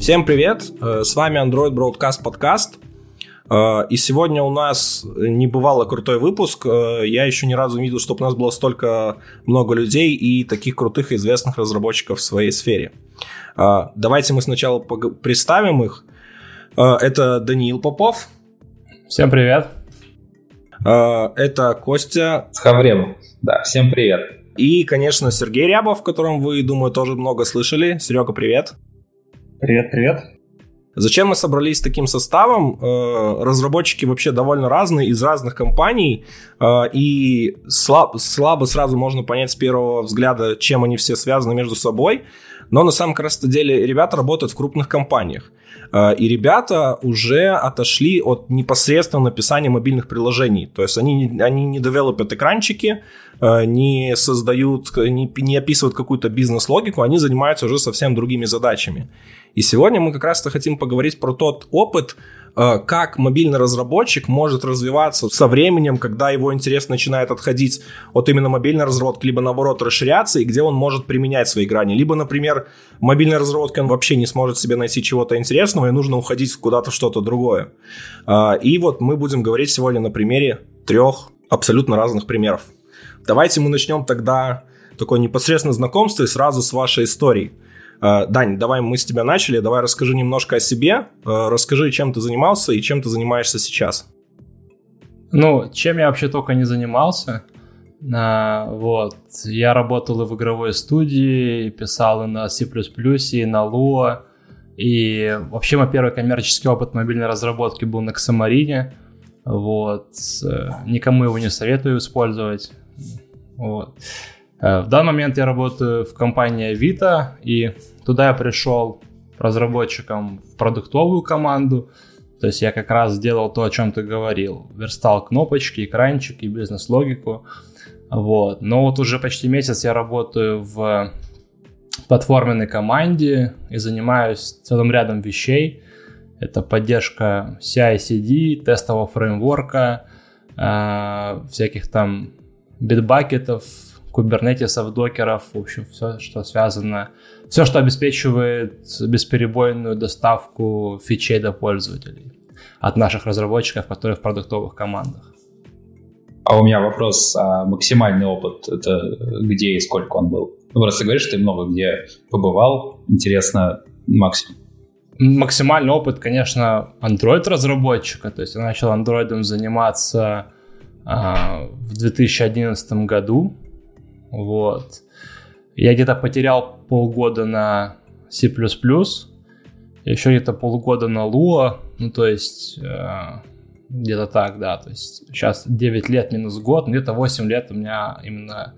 Всем привет, э, с вами Android Broadcast Podcast. Э, и сегодня у нас небывало крутой выпуск. Э, я еще ни разу не видел, чтобы у нас было столько много людей и таких крутых и известных разработчиков в своей сфере. Давайте мы сначала представим их. Это Даниил Попов. Всем привет. Это Костя. Хаврем. Да, всем привет. И, конечно, Сергей Рябов, о котором вы, думаю, тоже много слышали. Серега, привет. Привет, привет. Зачем мы собрались таким составом? Э, разработчики вообще довольно разные, из разных компаний, э, и слабо, слабо сразу можно понять с первого взгляда, чем они все связаны между собой. Но на самом раз деле ребята работают в крупных компаниях. Э, и ребята уже отошли от непосредственного написания мобильных приложений. То есть они, они не девелопят экранчики, не создают, не, не описывают какую-то бизнес-логику, они занимаются уже совсем другими задачами. И сегодня мы как раз-то хотим поговорить про тот опыт, э, как мобильный разработчик может развиваться со временем, когда его интерес начинает отходить от именно мобильной разработки, либо наоборот расширяться, и где он может применять свои грани. Либо, например, мобильной разработки он вообще не сможет себе найти чего-то интересного, и нужно уходить куда-то что-то другое. Э, и вот мы будем говорить сегодня на примере трех абсолютно разных примеров. Давайте мы начнем тогда такое непосредственное знакомство и сразу с вашей историей. Э, Дань, давай мы с тебя начали, давай расскажи немножко о себе, э, расскажи, чем ты занимался и чем ты занимаешься сейчас. Ну, чем я вообще только не занимался. А, вот, я работал и в игровой студии, писал и на C++, и на Lua, и вообще мой первый коммерческий опыт мобильной разработки был на Xamarin, вот, э, никому его не советую использовать, вот. В данный момент я работаю в компании Vita, и Туда я пришел разработчиком в продуктовую команду. То есть я как раз сделал то, о чем ты говорил. Верстал кнопочки, экранчики, бизнес-логику. Вот. Но вот уже почти месяц я работаю в платформенной команде и занимаюсь целым рядом вещей. Это поддержка CI-CD, тестового фреймворка, э, всяких там битбакетов, кубернетисов, докеров, в общем, все, что связано, все, что обеспечивает бесперебойную доставку фичей до пользователей от наших разработчиков, которые в продуктовых командах. А у меня вопрос, а максимальный опыт, это где и сколько он был? Ну, просто говоришь, что ты много где побывал, интересно, максимум. Максимальный опыт, конечно, Android-разработчика, то есть я начал Android заниматься а, в 2011 году, вот. Я где-то потерял полгода на C++, еще где-то полгода на Lua, ну то есть э, где-то так, да, то есть сейчас 9 лет минус год, ну, где-то 8 лет у меня именно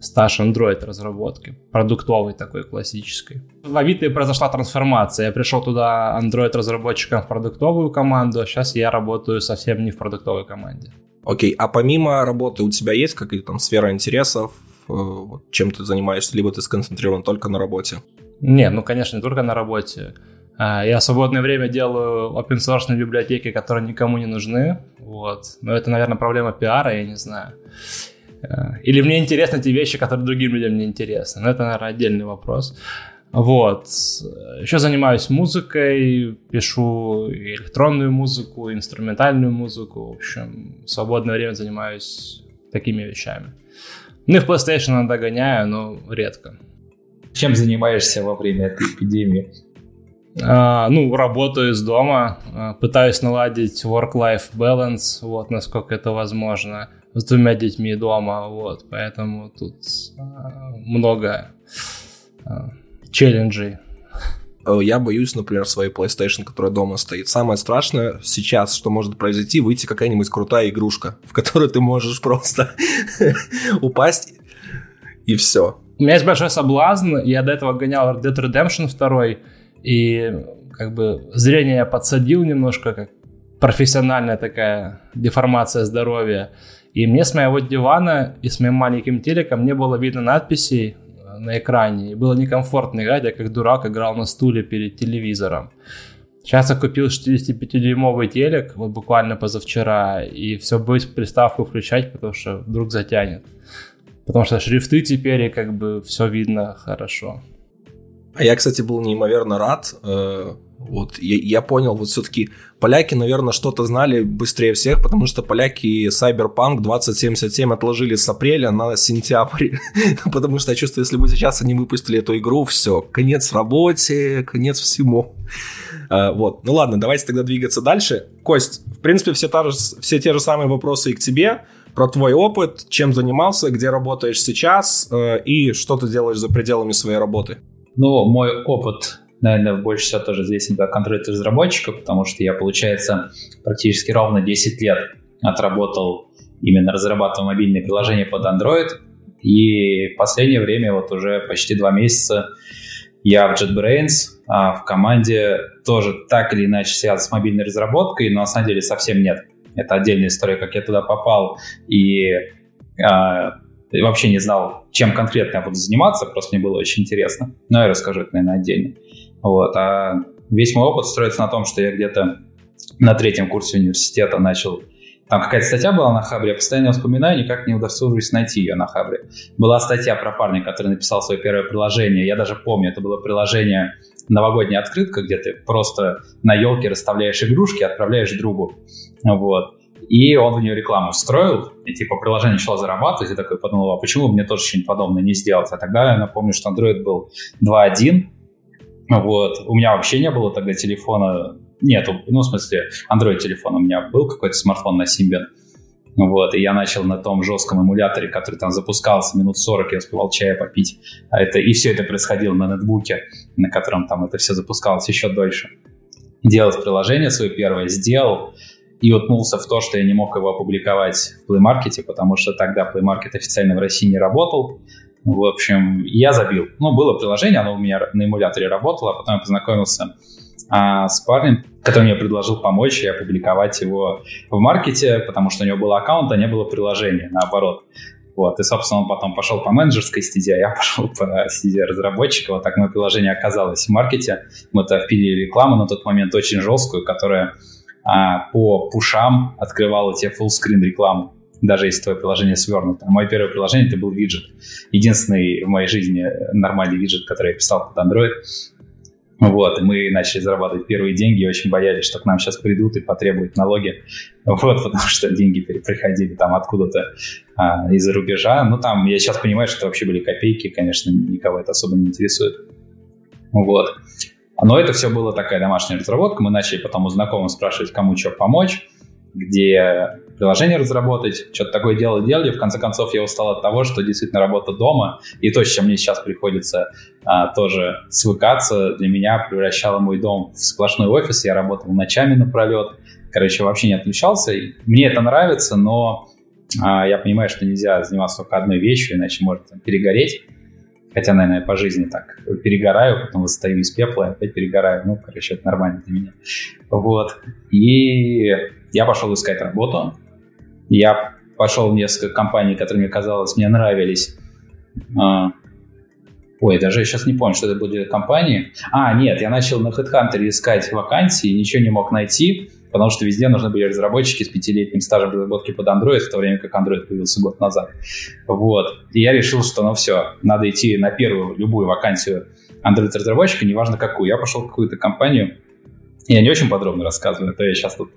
стаж Android разработки, продуктовый такой классической. В Авито произошла трансформация, я пришел туда Android разработчиком в продуктовую команду, а сейчас я работаю совсем не в продуктовой команде. Окей, а помимо работы у тебя есть какая-то там сфера интересов, вот, чем ты занимаешься, либо ты сконцентрирован только на работе? Не, ну, конечно, не только на работе. А, я в свободное время делаю open source библиотеки, которые никому не нужны. Вот. Но это, наверное, проблема пиара, я не знаю. Э, или мне интересны те вещи, которые другим людям не интересны. Но это, наверное, отдельный вопрос. Вот. Еще занимаюсь музыкой, пишу электронную музыку, инструментальную музыку. В общем, в свободное время занимаюсь такими вещами. Ну и в PlayStation иногда гоняю, но редко. Чем занимаешься во время этой эпидемии? А, ну, работаю из дома, а, пытаюсь наладить work-life balance, вот, насколько это возможно, с двумя детьми дома, вот, поэтому тут а, много а, челленджей я боюсь, например, своей PlayStation, которая дома стоит. Самое страшное сейчас, что может произойти, выйти какая-нибудь крутая игрушка, в которой ты можешь просто упасть и все. У меня есть большой соблазн. Я до этого гонял Red Dead Redemption 2, и как бы зрение я подсадил немножко, как профессиональная такая деформация здоровья. И мне с моего дивана и с моим маленьким телеком не было видно надписей на экране. И было некомфортно играть, я как дурак играл на стуле перед телевизором. Сейчас я купил 65-дюймовый телек, вот буквально позавчера, и все будет приставку включать, потому что вдруг затянет. Потому что шрифты теперь, и как бы все видно хорошо. А я, кстати, был неимоверно рад. Э, Вот я, я понял, вот все-таки поляки, наверное, что-то знали быстрее всех, потому что поляки Cyberpunk 2077 отложили с апреля на сентябрь. потому что я чувствую, если бы сейчас они выпустили эту игру, все, конец работе, конец всему. А, вот, ну ладно, давайте тогда двигаться дальше. Кость, в принципе, все, та же, все те же самые вопросы и к тебе про твой опыт, чем занимался, где работаешь сейчас э, и что ты делаешь за пределами своей работы. Ну, мой опыт наверное, больше всего тоже известен как Android-разработчика, потому что я, получается, практически ровно 10 лет отработал именно разрабатывая мобильные приложения под Android. И в последнее время, вот уже почти два месяца, я в JetBrains, а в команде тоже так или иначе связан с мобильной разработкой, но на самом деле совсем нет. Это отдельная история, как я туда попал. И а, вообще не знал, чем конкретно я буду заниматься, просто мне было очень интересно. Но я расскажу это, наверное, отдельно. Вот. А весь мой опыт строится на том, что я где-то на третьем курсе университета начал там какая-то статья была на Хабре, я постоянно вспоминаю, никак не удосужусь найти ее на Хабре. Была статья про парня, который написал свое первое приложение. Я даже помню, это было приложение новогодняя открытка, где ты просто на елке расставляешь игрушки, отправляешь другу. Вот. И он в нее рекламу встроил, и типа приложение начало зарабатывать, и такой подумал, а почему мне тоже что-нибудь подобное не сделать? А тогда я напомню, что Android был 2.1, вот. У меня вообще не было тогда телефона. Нет, ну, в смысле, Android телефон. У меня был какой-то смартфон на Symbian. Вот, и я начал на том жестком эмуляторе, который там запускался минут 40, я успевал чая попить. А это, и все это происходило на ноутбуке, на котором там это все запускалось еще дольше. Делать приложение свое первое сделал и уткнулся в то, что я не мог его опубликовать в Play Market, потому что тогда Play Market официально в России не работал. В общем, я забил. Ну, было приложение, оно у меня на эмуляторе работало, а потом я познакомился а, с парнем, который мне предложил помочь и опубликовать его в маркете, потому что у него был аккаунт, а не было приложения, наоборот. Вот, и, собственно, он потом пошел по менеджерской стезе, а я пошел по стезе разработчика. Вот так мое приложение оказалось в маркете. Мы-то впилили рекламу на тот момент очень жесткую, которая а, по пушам открывала тебе full-screen рекламу даже если твое приложение свернуто. Мое первое приложение это был виджет. Единственный в моей жизни нормальный виджет, который я писал под Android. Вот, и мы начали зарабатывать первые деньги и очень боялись, что к нам сейчас придут и потребуют налоги. Вот, потому что деньги приходили там откуда-то а, из-за рубежа. Ну, там, я сейчас понимаю, что это вообще были копейки, конечно, никого это особо не интересует. Вот. Но это все было такая домашняя разработка. Мы начали потом у знакомых спрашивать, кому что помочь, где приложение разработать, что-то такое дело делали. В конце концов, я устал от того, что действительно работа дома, и то, с чем мне сейчас приходится а, тоже свыкаться, для меня превращало мой дом в сплошной офис. Я работал ночами напролет, короче, вообще не отключался. Мне это нравится, но а, я понимаю, что нельзя заниматься только одной вещью, иначе может там, перегореть. Хотя, наверное, по жизни так перегораю, потом восстаю из пепла, опять перегораю. Ну, короче, это нормально для меня. Вот. И я пошел искать работу. Я пошел в несколько компаний, которые мне казалось, мне нравились. А, ой, даже я сейчас не помню, что это были компании. А, нет, я начал на HeadHunter искать вакансии, ничего не мог найти, потому что везде нужны были разработчики с пятилетним стажем разработки под Android, в то время как Android появился год назад. Вот. И я решил, что ну все, надо идти на первую любую вакансию Android-разработчика, неважно какую. Я пошел в какую-то компанию, я не очень подробно рассказываю, а то я сейчас тут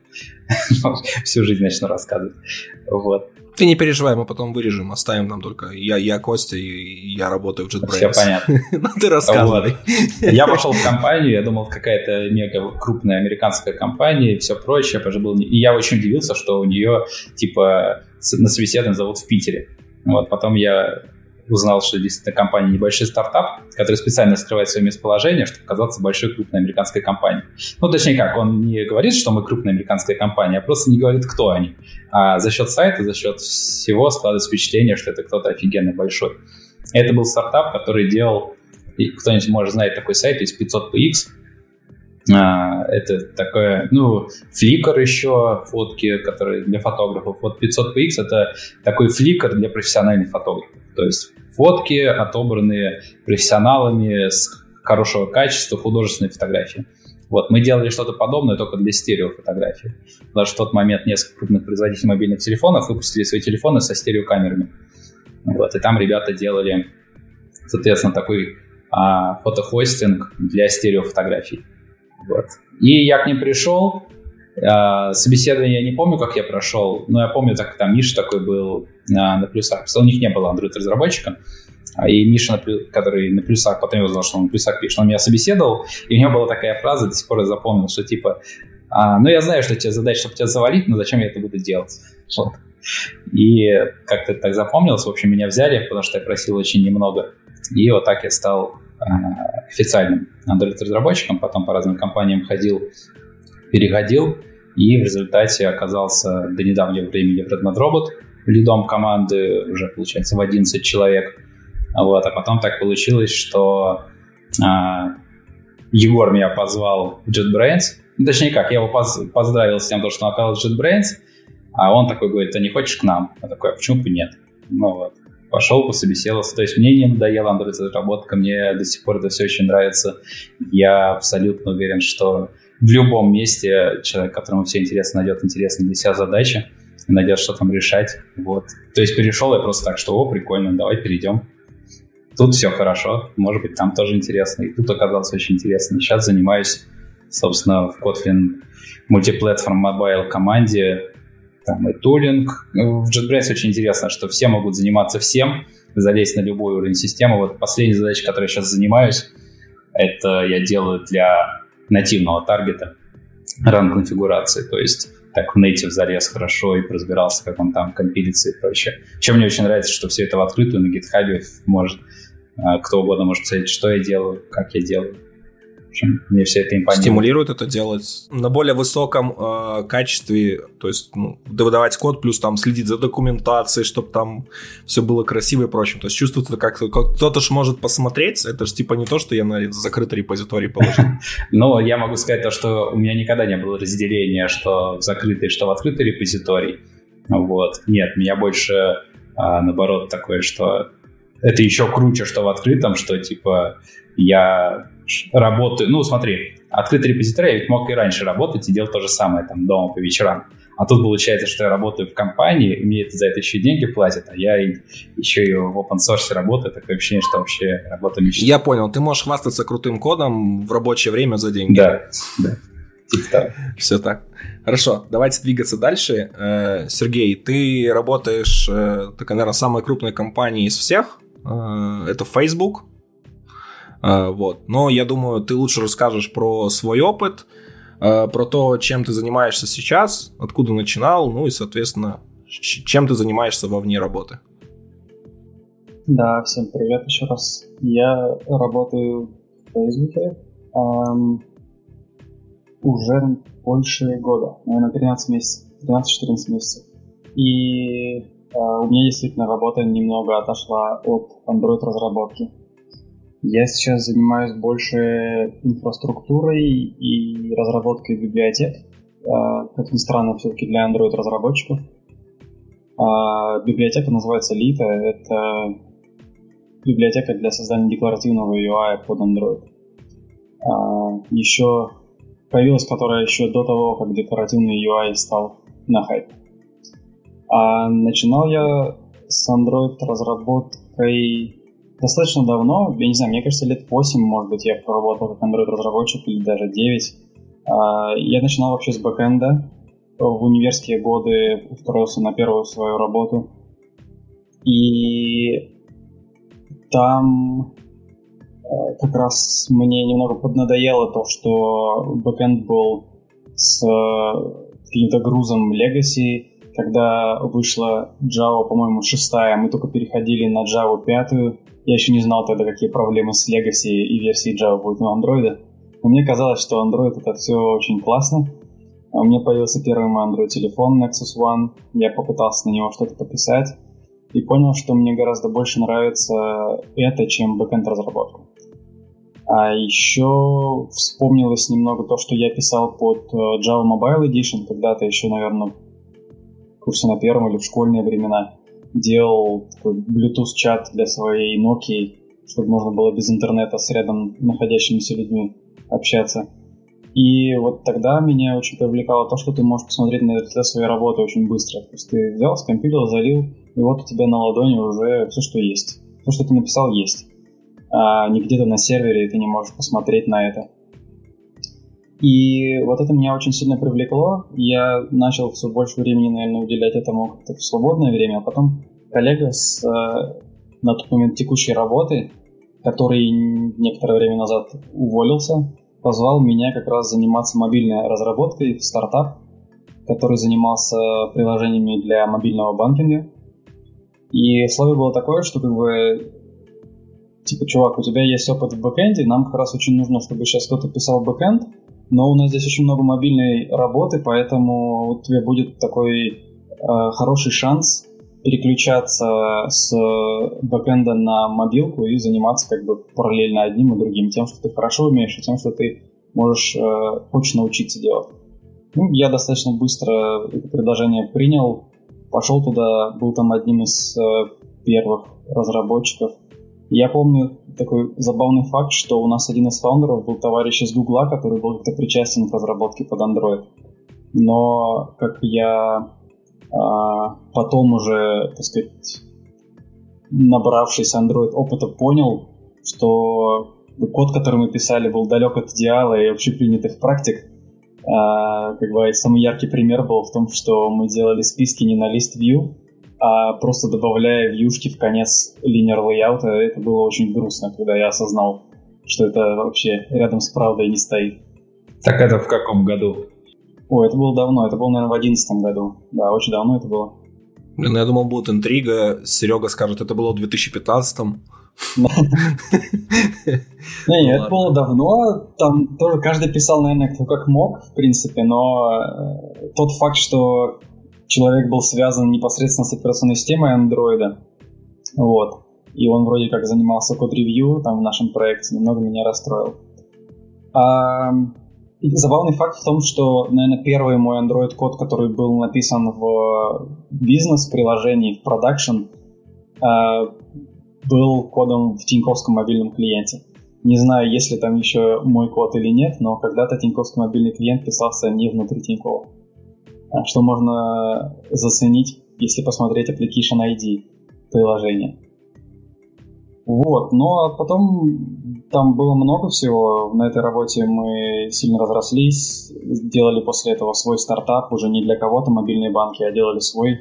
всю жизнь начну рассказывать. Вот. Ты не переживай, мы потом вырежем, оставим там только я, я Костя, и я работаю в JetBrains. Все понятно. ну ты рассказывай. Вот. Я пошел в компанию, я думал, какая-то мега крупная американская компания и все прочее. Был... И я очень удивился, что у нее, типа, на собеседование зовут в Питере. Вот, потом я узнал, что действительно компания небольшой стартап, который специально скрывает свое местоположение, чтобы казаться большой крупной американской компанией. Ну, точнее как, он не говорит, что мы крупная американская компания, а просто не говорит, кто они. А за счет сайта, за счет всего складывается впечатление, что это кто-то офигенно большой. Это был стартап, который делал, кто-нибудь может знать такой сайт, есть 500px, а, это такое, ну, фликер еще, фотки, которые для фотографов. Вот 500px это такой фликер для профессиональных фотографов. То есть фотки, отобранные профессионалами с хорошего качества, художественные фотографии. Вот, мы делали что-то подобное только для стереофотографии. Даже в тот момент несколько крупных производителей мобильных телефонов выпустили свои телефоны со стереокамерами. Вот, и там ребята делали, соответственно, такой а, фотохостинг для стереофотографий. Вот. И я к ним пришел, а, собеседование я не помню, как я прошел, но я помню, так там Миша такой был на, на плюсах. У них не было Android-разработчика. А, и Миша, который на плюсах, потом я узнал, что он на плюсах пишет, он меня собеседовал, и у него была такая фраза, до сих пор я запомнил, что типа, а, ну я знаю, что тебе задача, чтобы тебя завалить, но зачем я это буду делать? Вот. И как-то так запомнилось, в общем, меня взяли, потому что я просил очень немного. И вот так я стал официальным Android-разработчиком, потом по разным компаниям ходил, переходил, и в результате оказался до недавнего времени в Redmond Robot, лидом команды уже, получается, в 11 человек. Вот, а потом так получилось, что а, Егор меня позвал в JetBrains. Ну, точнее как, я его поз поздравил с тем, что он оказался в JetBrains, а он такой говорит, ты не хочешь к нам? Я такой, а почему бы нет? Ну вот, пошел, пособеседовался. То есть мне не надоела Android-разработка, мне до сих пор это все очень нравится. Я абсолютно уверен, что в любом месте человек, которому все интересно, найдет интересные для себя задачи найдет, что там решать. Вот. То есть перешел я просто так, что, о, прикольно, давай перейдем. Тут все хорошо, может быть, там тоже интересно. И тут оказалось очень интересно. Сейчас занимаюсь, собственно, в Kotlin мультиплатформ mobile команде, там и тулинг. В JetBrains очень интересно, что все могут заниматься всем, залезть на любой уровень системы. Вот последняя задача, которой я сейчас занимаюсь, это я делаю для нативного таргета ранг конфигурации, то есть так в native залез хорошо и разбирался, как он там компилится и прочее. Чем мне очень нравится, что все это в открытую на GitHub может а, кто угодно может посмотреть, что я делаю, как я делаю общем, мне все это импонирует. Стимулирует это делать на более высоком э, качестве, то есть ну, выдавать код, плюс там следить за документацией, чтобы там все было красиво и прочим. То есть чувствуется, как, как кто-то ж может посмотреть, это же типа не то, что я на закрытый репозиторий положил. Но я могу сказать то, что у меня никогда не было разделения, что в закрытый, что в открытый репозиторий. Вот. Нет, меня больше а, наоборот такое, что это еще круче, что в открытом, что типа я работаю, ну смотри, открытый репозиторий я ведь мог и раньше работать и делать то же самое там дома по вечерам. А тут получается, что я работаю в компании, мне это за это еще и деньги платят, а я еще и в open source работаю. Такое ощущение, что вообще работа мечты. Я понял. Ты можешь хвастаться крутым кодом в рабочее время за деньги. Да, да. Типа Все так. Хорошо, давайте двигаться дальше. Э, Сергей, ты работаешь, э, такая, наверное, самая крупная компания из всех. Э, это Facebook. А, вот. Но я думаю, ты лучше расскажешь про свой опыт, а, про то, чем ты занимаешься сейчас, откуда начинал, ну и, соответственно, чем ты занимаешься во вне работы. Да, всем привет еще раз. Я работаю в Фейсбуке эм, уже больше года, наверное, 13 месяцев, 13-14 месяцев. И э, у меня действительно работа немного отошла от Android-разработки. Я сейчас занимаюсь больше инфраструктурой и разработкой библиотек. А, как ни странно, все-таки для Android-разработчиков. А, библиотека называется Lita. Это библиотека для создания декларативного UI под Android. А, еще появилась, которая еще до того, как декларативный UI стал на хайп. А начинал я с Android разработкой достаточно давно, я не знаю, мне кажется, лет 8, может быть, я поработал как Android-разработчик или даже 9. А, я начинал вообще с бэкэнда. В универские годы устроился на первую свою работу. И там э, как раз мне немного поднадоело то, что бэкэнд был с э, каким-то грузом Legacy, когда вышла Java, по-моему, шестая, мы только переходили на Java пятую, я еще не знал тогда, какие проблемы с Legacy и версией Java будут у Android. Но мне казалось, что Android это все очень классно. А у меня появился первый мой Android телефон Nexus One. Я попытался на него что-то пописать и понял, что мне гораздо больше нравится это, чем бэкэнд разработка. А еще вспомнилось немного то, что я писал под э, Java Mobile Edition когда-то еще, наверное, курсе на первом или в школьные времена делал Bluetooth-чат для своей Nokia, чтобы можно было без интернета с рядом находящимися людьми общаться. И вот тогда меня очень привлекало то, что ты можешь посмотреть на результат своей работы очень быстро. То есть ты взял, скомпилил, залил, и вот у тебя на ладони уже все, что есть. То, что ты написал, есть. А не где-то на сервере, ты не можешь посмотреть на это. И вот это меня очень сильно привлекло. Я начал все больше времени, наверное, уделять этому как-то в свободное время, а потом коллега с э, на тот момент текущей работы, который некоторое время назад уволился, позвал меня как раз заниматься мобильной разработкой в стартап, который занимался приложениями для мобильного банкинга. И условие было такое, что как бы типа, чувак, у тебя есть опыт в бэкэнде, нам как раз очень нужно, чтобы сейчас кто-то писал бэкэнд, но у нас здесь очень много мобильной работы, поэтому у тебя будет такой э, хороший шанс переключаться с бэкэнда на мобилку и заниматься как бы параллельно одним и другим, тем, что ты хорошо умеешь, и тем, что ты можешь, э, хочешь научиться делать. Ну, я достаточно быстро это предложение принял, пошел туда, был там одним из э, первых разработчиков. Я помню такой забавный факт, что у нас один из фаундеров был товарищ из Гугла, который был как-то причастен к разработке под Android. Но, как я а, потом уже, так сказать, набравшись Android опыта, понял, что код, который мы писали, был далек от идеала и общепринятых практик. А, как бы самый яркий пример был в том, что мы делали списки не на лист view, а просто добавляя вьюшки в конец линер лейаута. Это было очень грустно, когда я осознал, что это вообще рядом с правдой не стоит. Так это в каком году? О, это было давно, это было, наверное, в одиннадцатом году. Да, очень давно это было. Блин, ну я думал, будет интрига. Серега скажет, это было в 2015-м. Не, это было давно. Там тоже каждый писал, наверное, кто как мог, в принципе, но э, тот факт, что человек был связан непосредственно с операционной системой Android, вот, и он вроде как занимался код-ревью там в нашем проекте, немного меня расстроил. Забавный факт в том, что, наверное, первый мой Android-код, который был написан в бизнес-приложении, в продакшн, а, был кодом в Тиньковском мобильном клиенте. Не знаю, есть ли там еще мой код или нет, но когда-то Тиньковский мобильный клиент писался не внутри Тинькова. А что можно заценить, если посмотреть Application ID приложения. Вот, а потом там было много всего. На этой работе мы сильно разрослись, делали после этого свой стартап, уже не для кого-то мобильные банки, а делали свой э,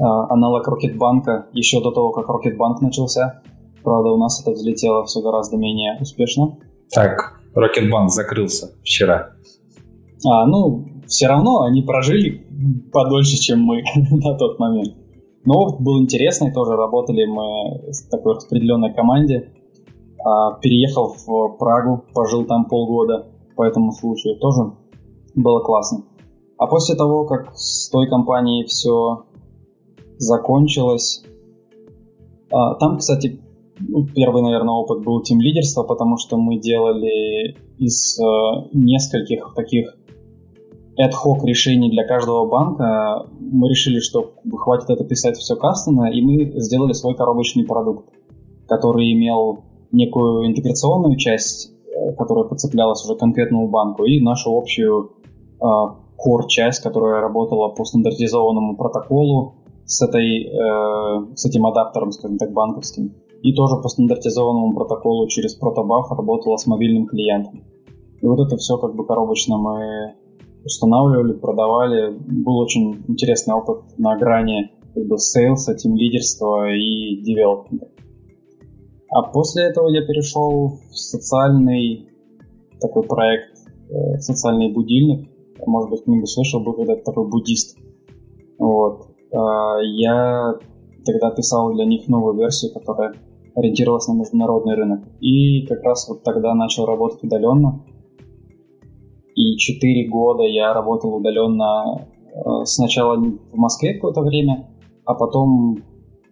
аналог Рокетбанка еще до того, как Рокетбанк начался. Правда, у нас это взлетело все гораздо менее успешно. Так, Рокетбанк закрылся вчера. А, ну, все равно они прожили подольше, чем мы на тот момент. Но опыт был интересный, тоже работали мы в такой распределенной команде. А, переехал в Прагу, пожил там полгода по этому случаю, тоже было классно. А после того, как с той компанией все закончилось, а, там, кстати, ну, первый, наверное, опыт был тем лидерства, потому что мы делали из э, нескольких таких ad-hoc решений для каждого банка, мы решили, что хватит это писать все кастомно, и мы сделали свой коробочный продукт, который имел некую интеграционную часть, э, которая подцеплялась уже к конкретному банку, и нашу общую э, core-часть, которая работала по стандартизованному протоколу с, этой, э, с этим адаптером, скажем так, банковским. И тоже по стандартизованному протоколу через протобаф работала с мобильным клиентом. И вот это все как бы коробочно мы устанавливали, продавали. Был очень интересный опыт на грани как бы сейлса, тим лидерства и девелопмента. А после этого я перешел в социальный такой проект, э, социальный будильник. Может быть, кто-нибудь слышал, был когда-то такой буддист. Вот. А, я тогда писал для них новую версию, которая ориентировалась на международный рынок. И как раз вот тогда начал работать удаленно. И 4 года я работал удаленно э, сначала в Москве какое-то время, а потом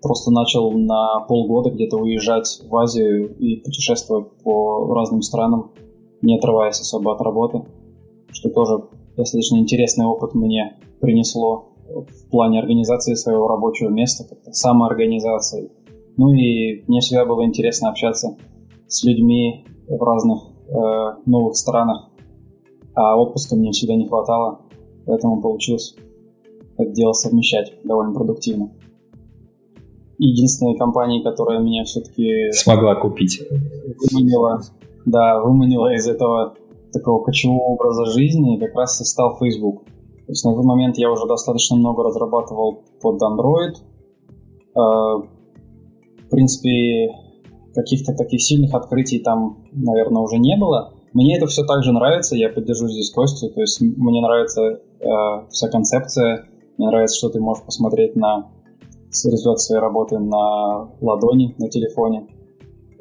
просто начал на полгода где-то уезжать в Азию и путешествовать по разным странам, не отрываясь особо от работы, что тоже достаточно интересный опыт мне принесло в плане организации своего рабочего места, как-то самоорганизации. Ну и мне всегда было интересно общаться с людьми в разных э, новых странах, а отпуска мне всегда не хватало, поэтому получилось это дело совмещать довольно продуктивно. Единственная компания, которая меня все-таки... Смогла купить. Выманила, да, выманила из этого такого кочевого образа жизни как раз и стал Facebook. То есть на тот момент я уже достаточно много разрабатывал под Android. А, в принципе, каких-то таких сильных открытий там, наверное, уже не было. Мне это все также нравится, я поддержу здесь Костю, то есть мне нравится э, вся концепция, мне нравится, что ты можешь посмотреть на результат своей работы на ладони, на телефоне.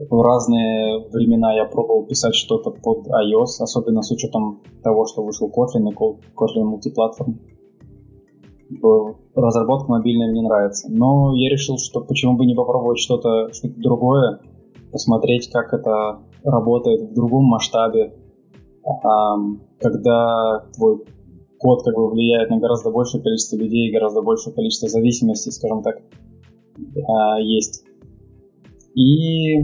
В разные времена я пробовал писать что-то под iOS, особенно с учетом того, что вышел Kotlin и Kotlin мультиплатформ. Разработка мобильная мне нравится. Но я решил, что почему бы не попробовать что-то что другое, посмотреть, как это работает в другом масштабе, когда твой код как бы влияет на гораздо большее количество людей, гораздо большее количество зависимостей, скажем так, а, есть. И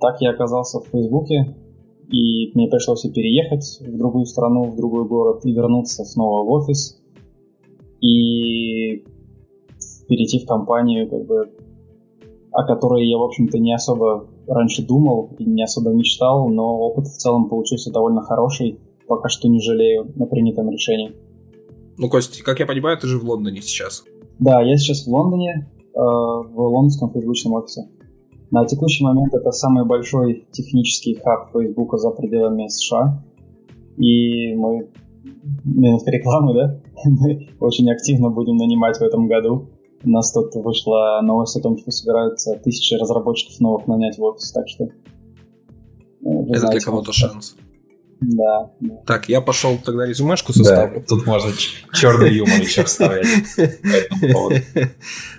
так я оказался в Фейсбуке, и мне пришлось переехать в другую страну, в другой город, и вернуться снова в офис, и перейти в компанию, как бы, о которой я, в общем-то, не особо раньше думал и не особо мечтал, но опыт в целом получился довольно хороший пока что не жалею на принятом решении. Ну, Кость, как я понимаю, ты же в Лондоне сейчас. Да, я сейчас в Лондоне, э, в лондонском фейсбучном офисе. На текущий момент это самый большой технический хаб Фейсбука за пределами США. И мы минутка рекламы, да? Мы очень активно будем нанимать в этом году. У нас тут вышла новость о том, что собираются тысячи разработчиков новых нанять в офис, так что... Э, это знаете, для кого-то шанс. Да, Так, я пошел тогда резюмешку составлю. Да, тут можно черный юмор еще вставлять.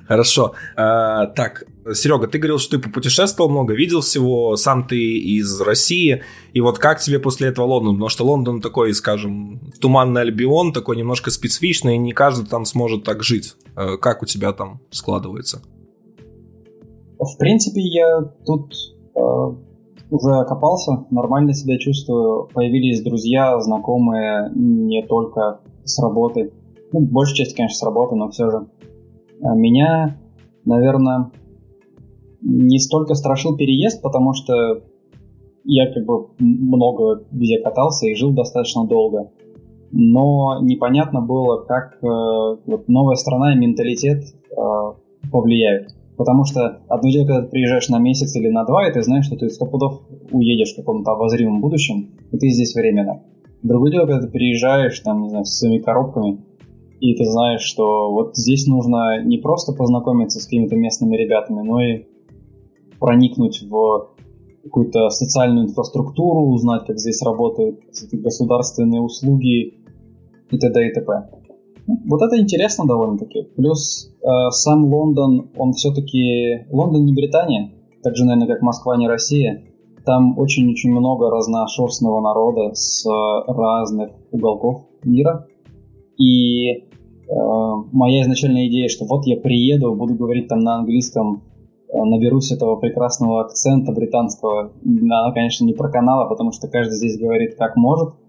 Хорошо. А, так, Серега, ты говорил, что ты попутешествовал много, видел всего, сам ты из России. И вот как тебе после этого Лондон? Потому что Лондон такой, скажем, туманный Альбион, такой немножко специфичный, и не каждый там сможет так жить. А, как у тебя там складывается? В принципе, я тут а, уже окопался, нормально себя чувствую. Появились друзья, знакомые не только с работы. Ну, большая часть, конечно, с работы, но все же. А меня, наверное, не столько страшил переезд, потому что я как бы много где катался и жил достаточно долго. Но непонятно было, как э, вот новая страна и менталитет э, повлияют. Потому что одно дело, когда ты приезжаешь на месяц или на два, и ты знаешь, что ты сто пудов уедешь в каком-то обозримом будущем, и ты здесь временно. Другое дело, когда ты приезжаешь, там, не знаю, с своими коробками, и ты знаешь, что вот здесь нужно не просто познакомиться с какими-то местными ребятами, но и проникнуть в какую-то социальную инфраструктуру, узнать, как здесь работают государственные услуги и т.д. и т.п. Вот это интересно довольно-таки. Плюс э, сам Лондон, он все-таки... Лондон не Британия, так же, наверное, как Москва не Россия. Там очень-очень много разношерстного народа с разных уголков мира. И э, моя изначальная идея, что вот я приеду, буду говорить там на английском, э, наберусь этого прекрасного акцента британского. Она, конечно, не про канала, потому что каждый здесь говорит как может –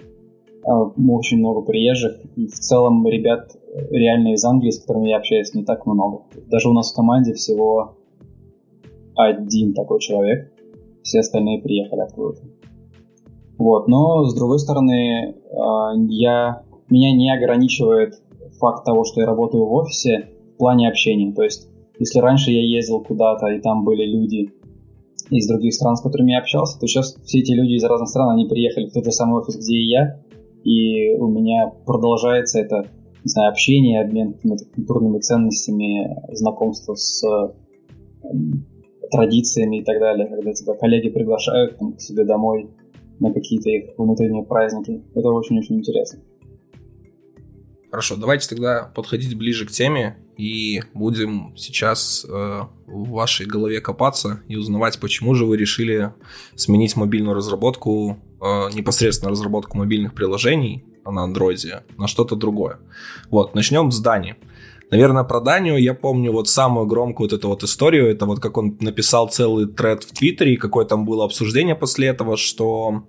очень много приезжих, и в целом ребят э, реально из Англии, с которыми я общаюсь, не так много. Даже у нас в команде всего один такой человек, все остальные приехали откуда-то. Вот, но с другой стороны, а, я, меня не ограничивает факт того, что я работаю в офисе в плане общения. То есть, если раньше я ездил куда-то, и там были люди из других стран, с которыми я общался, то сейчас все эти люди из разных стран, они приехали в тот же самый офис, где и я, и у меня продолжается это, не знаю, общение, обмен какими-то культурными ценностями, знакомство с традициями и так далее, когда тебя коллеги приглашают там, к себе домой на какие-то их внутренние праздники. Это очень-очень интересно. Хорошо, давайте тогда подходить ближе к теме и будем сейчас э, в вашей голове копаться и узнавать, почему же вы решили сменить мобильную разработку, э, непосредственно разработку мобильных приложений на андроиде на что-то другое. Вот, начнем с Дани. Наверное, про Данию я помню вот самую громкую вот эту вот историю. Это вот как он написал целый тред в Твиттере, какое там было обсуждение после этого, что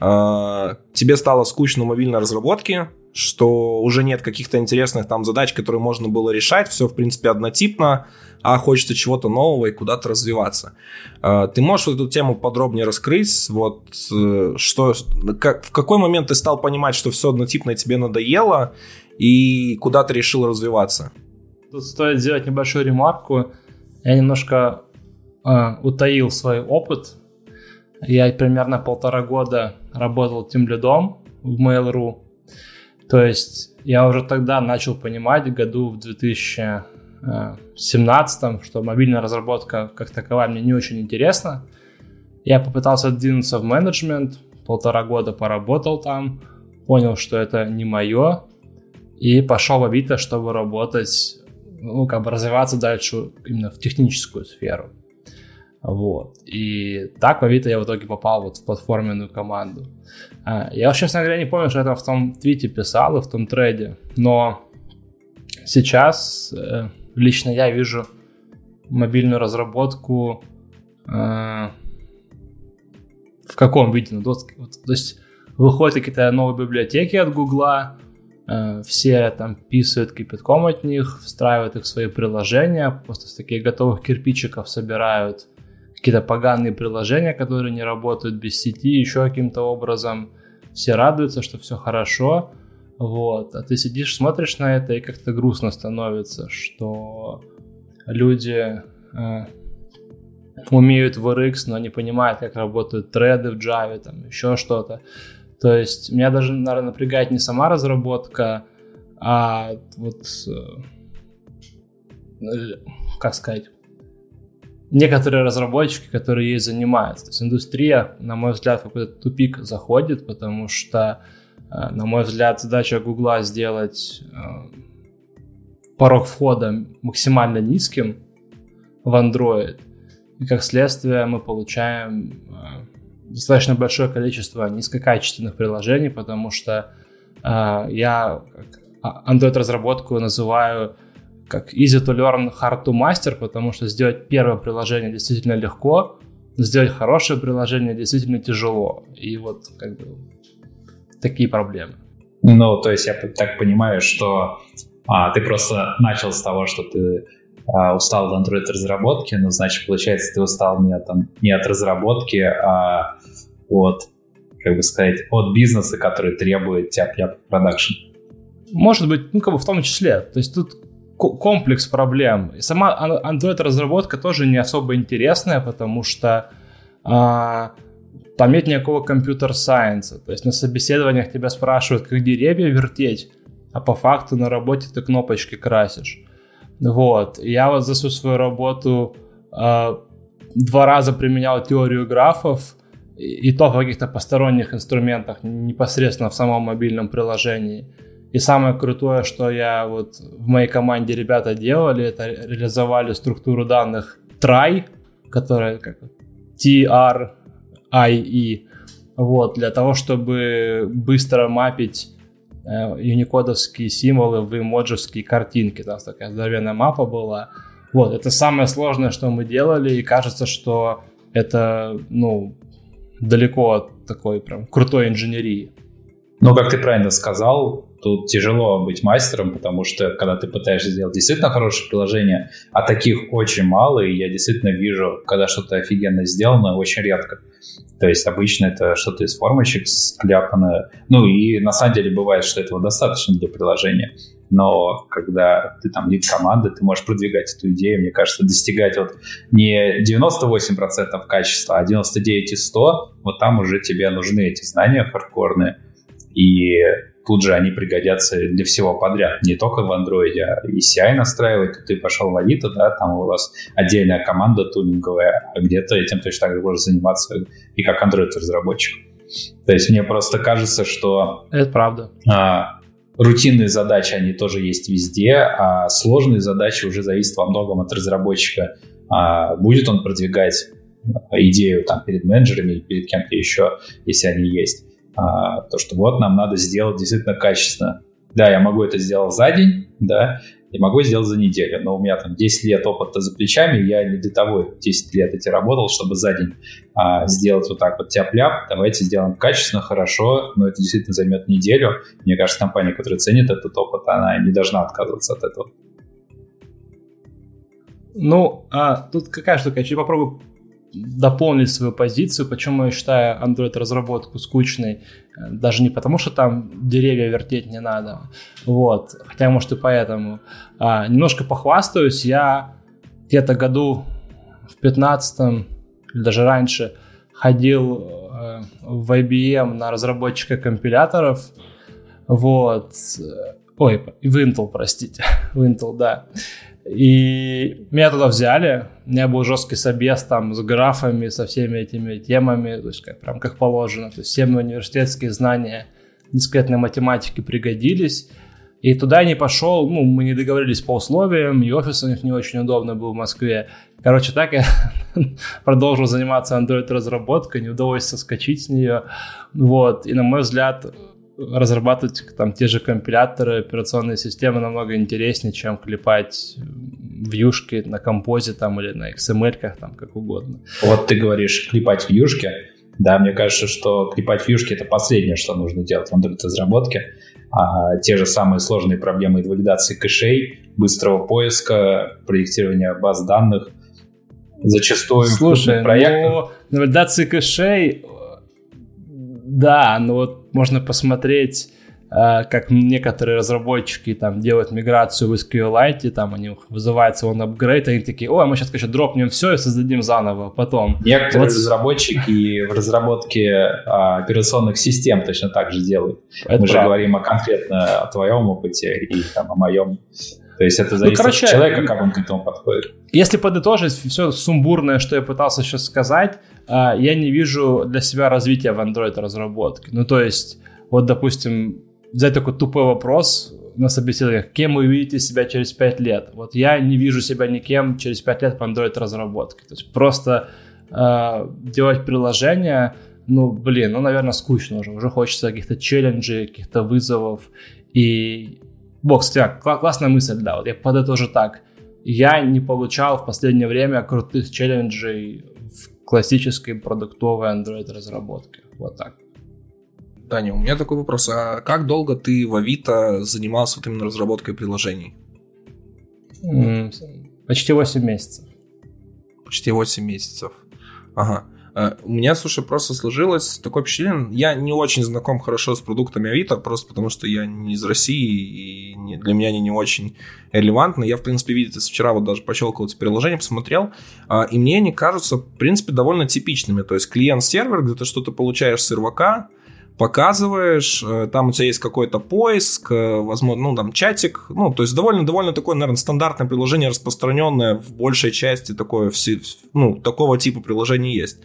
э, тебе стало скучно в мобильной разработке, что уже нет каких-то интересных там задач, которые можно было решать, все, в принципе, однотипно, а хочется чего-то нового и куда-то развиваться. Э, ты можешь вот эту тему подробнее раскрыть? Вот э, что, как, в какой момент ты стал понимать, что все однотипное тебе надоело, и куда ты решил развиваться? Тут стоит сделать небольшую ремарку. Я немножко э, утаил свой опыт. Я примерно полтора года работал тем лидом в Mail.ru. То есть я уже тогда начал понимать, году в 2017, что мобильная разработка как таковая мне не очень интересна. Я попытался двинуться в менеджмент, полтора года поработал там, понял, что это не мое, и пошел в Авито, чтобы работать, ну, как бы развиваться дальше именно в техническую сферу. Вот. И так в Авито я в итоге попал вот в платформенную команду. А, я, честно говоря, не помню, что я в том твите писал и в том трейде, но сейчас э, лично я вижу мобильную разработку э, в каком виде? Ну, то, то есть выходят какие-то новые библиотеки от Гугла, Э, все там писают кипятком от них, встраивают их в свои приложения, просто с таких готовых кирпичиков собирают какие-то поганые приложения, которые не работают без сети, еще каким-то образом. Все радуются, что все хорошо, вот. А ты сидишь, смотришь на это, и как-то грустно становится, что люди э, умеют в RX, но не понимают, как работают треды в Java, там еще что-то. То есть меня даже, наверное, напрягает не сама разработка, а вот, э, как сказать, некоторые разработчики, которые ей занимаются. То есть индустрия, на мой взгляд, в какой-то тупик заходит, потому что, на мой взгляд, задача Гугла сделать э, порог входа максимально низким в Android. И как следствие мы получаем достаточно большое количество низкокачественных приложений, потому что э, я а, Android-разработку называю как easy to learn, hard to master, потому что сделать первое приложение действительно легко, сделать хорошее приложение действительно тяжело. И вот как бы такие проблемы. Ну, то есть я так понимаю, что а, ты просто начал с того, что ты а, устал от Android разработки, но значит, получается, ты устал не от, не от разработки, а от, как бы сказать, от бизнеса, который требует тяп-ляп продакшн. Может быть, ну, как бы в том числе. То есть тут комплекс проблем. И сама Android-разработка тоже не особо интересная, потому что а, там нет никакого компьютер-сайенса. То есть на собеседованиях тебя спрашивают, как деревья вертеть, а по факту на работе ты кнопочки красишь. Вот. Я вот за всю свою работу э, два раза применял теорию графов, и, и то в каких-то посторонних инструментах, непосредственно в самом мобильном приложении. И самое крутое, что я вот в моей команде ребята делали, это реализовали структуру данных try, которая как T-R-I-E, вот, для того, чтобы быстро мапить Э, юникодовские символы в эмоджевские картинки. Там такая здоровенная мапа была. Вот, это самое сложное, что мы делали, и кажется, что это, ну, далеко от такой прям крутой инженерии. Ну, как ты правильно сказал, тут тяжело быть мастером, потому что когда ты пытаешься сделать действительно хорошее приложение, а таких очень мало, и я действительно вижу, когда что-то офигенно сделано, очень редко. То есть обычно это что-то из формочек скляпанное. Ну и на самом деле бывает, что этого достаточно для приложения. Но когда ты там лид команды, ты можешь продвигать эту идею, мне кажется, достигать вот не 98% качества, а 99 и 100, вот там уже тебе нужны эти знания хардкорные. И тут же они пригодятся для всего подряд, не только в Android, а и CI настраивать, ты пошел в Авито, да, там у вас отдельная команда тулинговая, а где-то этим точно так же можешь заниматься и как Android-разработчик. То есть мне просто кажется, что... Это правда. А, рутинные задачи, они тоже есть везде, а сложные задачи уже зависят во многом от разработчика. А будет он продвигать идею там перед менеджерами или перед кем-то еще, если они есть а, то, что вот нам надо сделать действительно качественно. Да, я могу это сделать за день, да, я могу сделать за неделю, но у меня там 10 лет опыта за плечами, я не для того 10 лет эти работал, чтобы за день а, сделать вот так вот тяп-ляп, давайте сделаем качественно, хорошо, но это действительно займет неделю. Мне кажется, компания, которая ценит этот опыт, она не должна отказываться от этого. Ну, а, тут какая штука, я попробую дополнить свою позицию, почему я считаю Android-разработку скучной. Даже не потому, что там деревья вертеть не надо, вот, хотя, может, и поэтому. А, немножко похвастаюсь, я где-то году в 15 или даже раньше ходил э, в IBM на разработчика компиляторов, вот, ой, в Intel, простите, в Intel, да, и меня туда взяли, у меня был жесткий собес там с графами, со всеми этими темами, то есть как, прям как положено. То есть все мои университетские знания дискретной математики пригодились. И туда я не пошел, ну, мы не договорились по условиям, и офис у них не очень удобно был в Москве. Короче, так я продолжил заниматься Android-разработкой, не удалось соскочить с нее. Вот, и на мой взгляд, разрабатывать там те же компиляторы, операционные системы намного интереснее, чем клепать вьюшки на композе там или на XML, там как угодно. Вот ты говоришь клепать вьюшки. Да, мне кажется, что клепать вьюшки это последнее, что нужно делать в Android-разработке. А те же самые сложные проблемы валидации кэшей, быстрого поиска, проектирования баз данных, зачастую Слушай, ну, на валидации кэшей да, но вот можно посмотреть, э, как некоторые разработчики там делают миграцию в SQLite, там у них вызывается он апгрейд, они такие, о, мы сейчас, конечно, дропнем все и создадим заново потом. Некоторые вот... разработчики в разработке а, операционных систем точно так же делают. Это мы правда. же говорим о конкретно о твоем опыте и там, о моем то есть это ну, зависит ну, короче, от человека, как он к этому подходит. Если подытожить все сумбурное, что я пытался сейчас сказать, а, я не вижу для себя развития в Android разработке. Ну, то есть, вот, допустим, взять такой тупой вопрос на собеседованиях, кем вы видите себя через 5 лет? Вот я не вижу себя никем через 5 лет в Android разработке. То есть просто э, делать приложение, ну, блин, ну, наверное, скучно уже. Уже хочется каких-то челленджей, каких-то вызовов. И вот, кстати, классная мысль, да, вот я подытожу так. Я не получал в последнее время крутых челленджей в классической продуктовой Android разработке. Вот так. Таня, у меня такой вопрос. А как долго ты в Авито занимался вот именно разработкой приложений? Почти 8 месяцев. Почти 8 месяцев. Ага. Э, у меня, слушай, просто сложилось такое впечатление, я не очень знаком хорошо с продуктами Авито, просто потому что я не из России, и не, для меня они не очень релевантны. Я, в принципе, видите, вчера вот даже пощелкал эти приложения, посмотрел, а, и мне они кажутся, в принципе, довольно типичными. То есть клиент-сервер, где ты что-то получаешь с сервака, показываешь, э, там у тебя есть какой-то поиск, э, возможно, ну, там, чатик, ну, то есть довольно-довольно такое, наверное, стандартное приложение, распространенное в большей части такое, ну, такого типа приложений есть.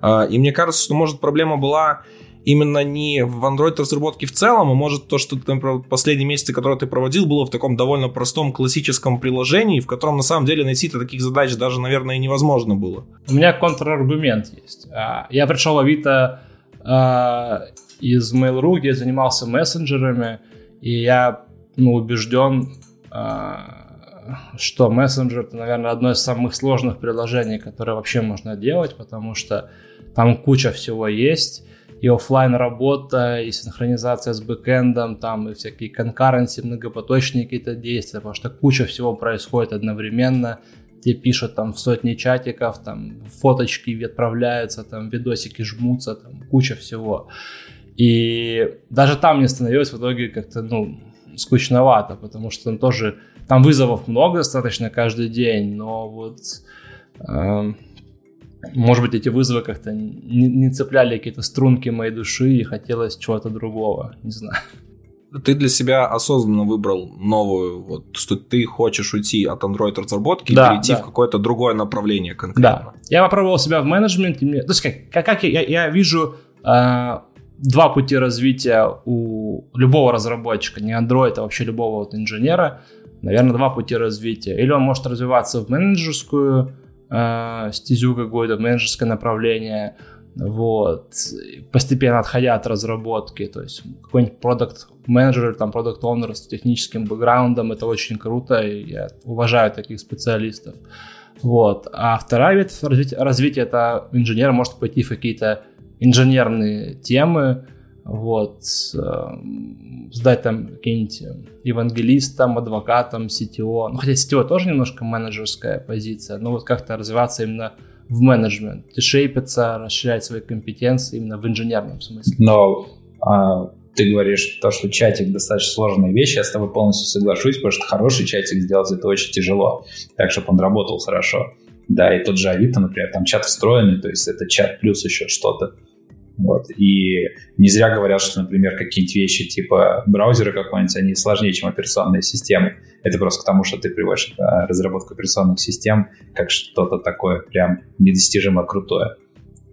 А, и мне кажется, что, может, проблема была именно не в Android разработке в целом, а может то, что ты, например, последние месяцы, которые ты проводил, было в таком довольно простом классическом приложении, в котором на самом деле найти таких задач даже, наверное, и невозможно было. У меня контраргумент есть. А, я пришел в Авито а, из Mail.ru, где я занимался мессенджерами, и я ну, убежден, что мессенджер это, наверное, одно из самых сложных приложений, которое вообще можно делать, потому что там куча всего есть, и офлайн работа, и синхронизация с бэкэндом, там и всякие конкуренции, многопоточные какие-то действия, потому что куча всего происходит одновременно, тебе пишут там в сотни чатиков, там фоточки отправляются, там видосики жмутся, там куча всего. И даже там мне становилось в итоге как-то, ну, скучновато, потому что там тоже, там вызовов много достаточно каждый день, но вот э, может быть, эти вызовы как-то не, не цепляли какие-то струнки моей души и хотелось чего-то другого, не знаю. Ты для себя осознанно выбрал новую, вот, что ты хочешь уйти от Android разработки да, и перейти да. в какое-то другое направление конкретно. Да. Я попробовал себя в менеджменте. Мне, то есть как, как я, я вижу э, два пути развития у любого разработчика, не Android, а вообще любого вот инженера. Наверное, два пути развития. Или он может развиваться в менеджерскую э, стезю какое-то, менеджерское направление, вот, постепенно отходя от разработки, то есть какой-нибудь продукт менеджер, там, продукт оунер с техническим бэкграундом, это очень круто, и я уважаю таких специалистов. Вот. А вторая ветвь развития, развития это инженер может пойти в какие-то инженерные темы, вот, эм, сдать там какие-нибудь евангелистом, адвокатом, CTO. Ну, хотя CTO тоже немножко менеджерская позиция, но вот как-то развиваться именно в менеджмент, шейпиться, расширять свои компетенции именно в инженерном смысле. Но а, ты говоришь то, что чатик достаточно сложная вещь, я с тобой полностью соглашусь, потому что хороший чатик сделать это очень тяжело, так, чтобы он работал хорошо. Да, и тот же Авито, например, там чат встроенный, то есть это чат плюс еще что-то. Вот. И не зря говорят, что, например, какие-нибудь вещи типа браузера какой-нибудь, они сложнее, чем операционные системы. Это просто к тому, что ты приводишь разработку операционных систем как что-то такое прям недостижимо крутое.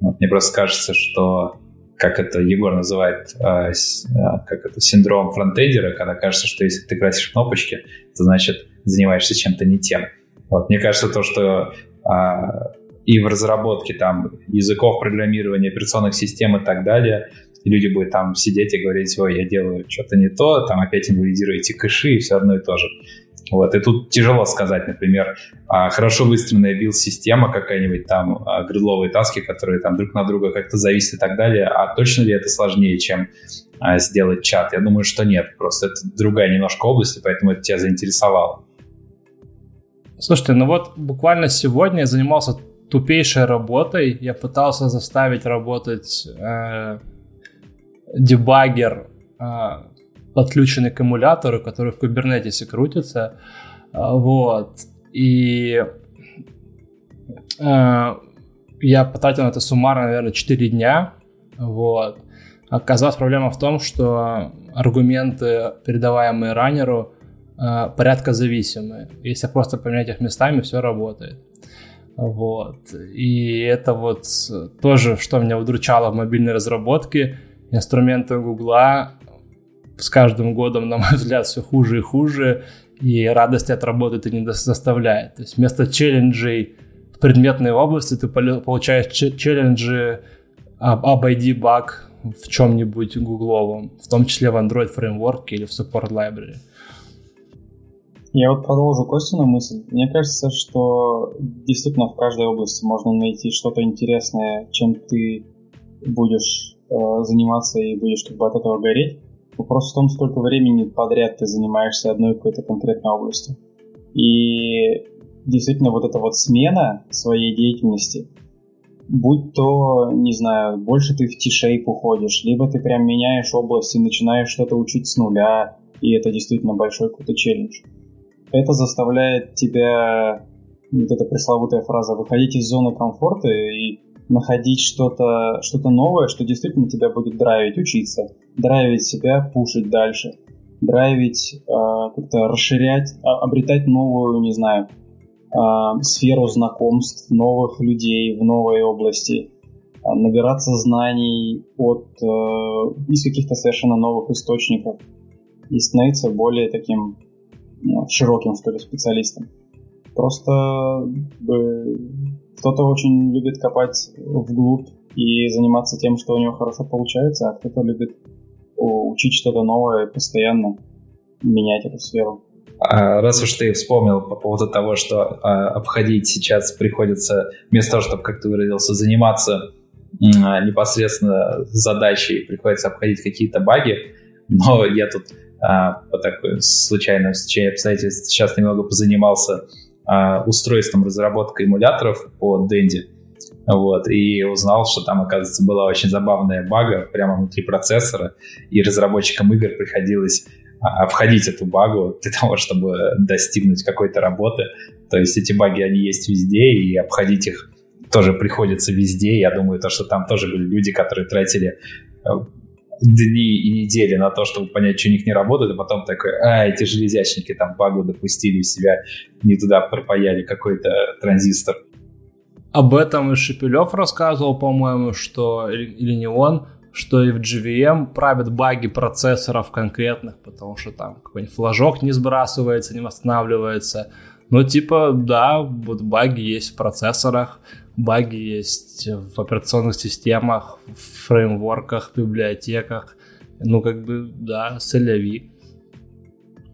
Вот. Мне просто кажется, что как это Егор называет, э, э, как это синдром фронтендера, когда кажется, что если ты красишь кнопочки, то значит занимаешься чем-то не тем. Вот. Мне кажется, то, что а, и в разработке там языков программирования, операционных систем и так далее. И люди будут там сидеть и говорить, ой, я делаю что-то не то, там опять инвалидируете кэши и все одно и то же. Вот, и тут тяжело сказать, например, а, хорошо выстроенная билд-система какая-нибудь там, а, гридловые таски, которые там друг на друга как-то зависят и так далее, а точно ли это сложнее, чем а, сделать чат? Я думаю, что нет, просто это другая немножко область, и поэтому это тебя заинтересовало. Слушайте, ну вот буквально сегодня я занимался тупейшей работой. Я пытался заставить работать э, дебаггер, э, подключенный к эмулятору, который в кубернетисе крутится. Э, вот. И э, я потратил на это суммарно, наверное, 4 дня. Вот. Оказалась проблема в том, что аргументы, передаваемые раннеру, э, порядка зависимые. Если просто поменять их местами, все работает. Вот. И это вот тоже, что меня удручало в мобильной разработке. Инструменты Гугла с каждым годом, на мой взгляд, все хуже и хуже, и радости от работы это не доставляет. То есть вместо челленджей в предметной области ты получаешь челленджи обойди баг в чем-нибудь гугловом, в том числе в Android фреймворке или в Support Library. Я вот продолжу Костину мысль. Мне кажется, что действительно в каждой области можно найти что-то интересное, чем ты будешь э, заниматься и будешь как бы от этого гореть. Вопрос в том, сколько времени подряд ты занимаешься одной какой-то конкретной областью. И действительно вот эта вот смена своей деятельности, будь то, не знаю, больше ты в T-shape уходишь, либо ты прям меняешь область и начинаешь что-то учить с нуля, и это действительно большой какой-то челлендж это заставляет тебя, вот эта пресловутая фраза, выходить из зоны комфорта и находить что-то что новое, что действительно тебя будет драйвить, учиться, драйвить себя, пушить дальше, драйвить, э, как-то расширять, э, обретать новую, не знаю, э, сферу знакомств, новых людей в новой области, э, набираться знаний от, э, из каких-то совершенно новых источников. И становиться более таким широким, что ли, специалистом. Просто кто-то очень любит копать вглубь и заниматься тем, что у него хорошо получается, а кто-то любит учить что-то новое и постоянно менять эту сферу. А раз уж ты вспомнил по поводу того, что а, обходить сейчас приходится, вместо того, чтобы, как ты выразился, заниматься а, непосредственно задачей, приходится обходить какие-то баги, но я тут по такой случайному стечению обстоятельств сейчас немного позанимался а, устройством разработкой эмуляторов по Dendy. Вот, и узнал, что там, оказывается, была очень забавная бага прямо внутри процессора, и разработчикам игр приходилось а, обходить эту багу для того, чтобы достигнуть какой-то работы. То есть эти баги, они есть везде, и обходить их тоже приходится везде. Я думаю, то, что там тоже были люди, которые тратили э, дни и недели на то, чтобы понять, что у них не работает, а потом такой, а, эти железячники там багу допустили в себя, не туда пропаяли какой-то транзистор. Об этом и Шепелев рассказывал, по-моему, что, или не он, что и в GVM правят баги процессоров конкретных, потому что там какой-нибудь флажок не сбрасывается, не восстанавливается, Но типа, да, вот баги есть в процессорах, баги есть в операционных системах, в фреймворках, библиотеках. Ну, как бы, да, соляви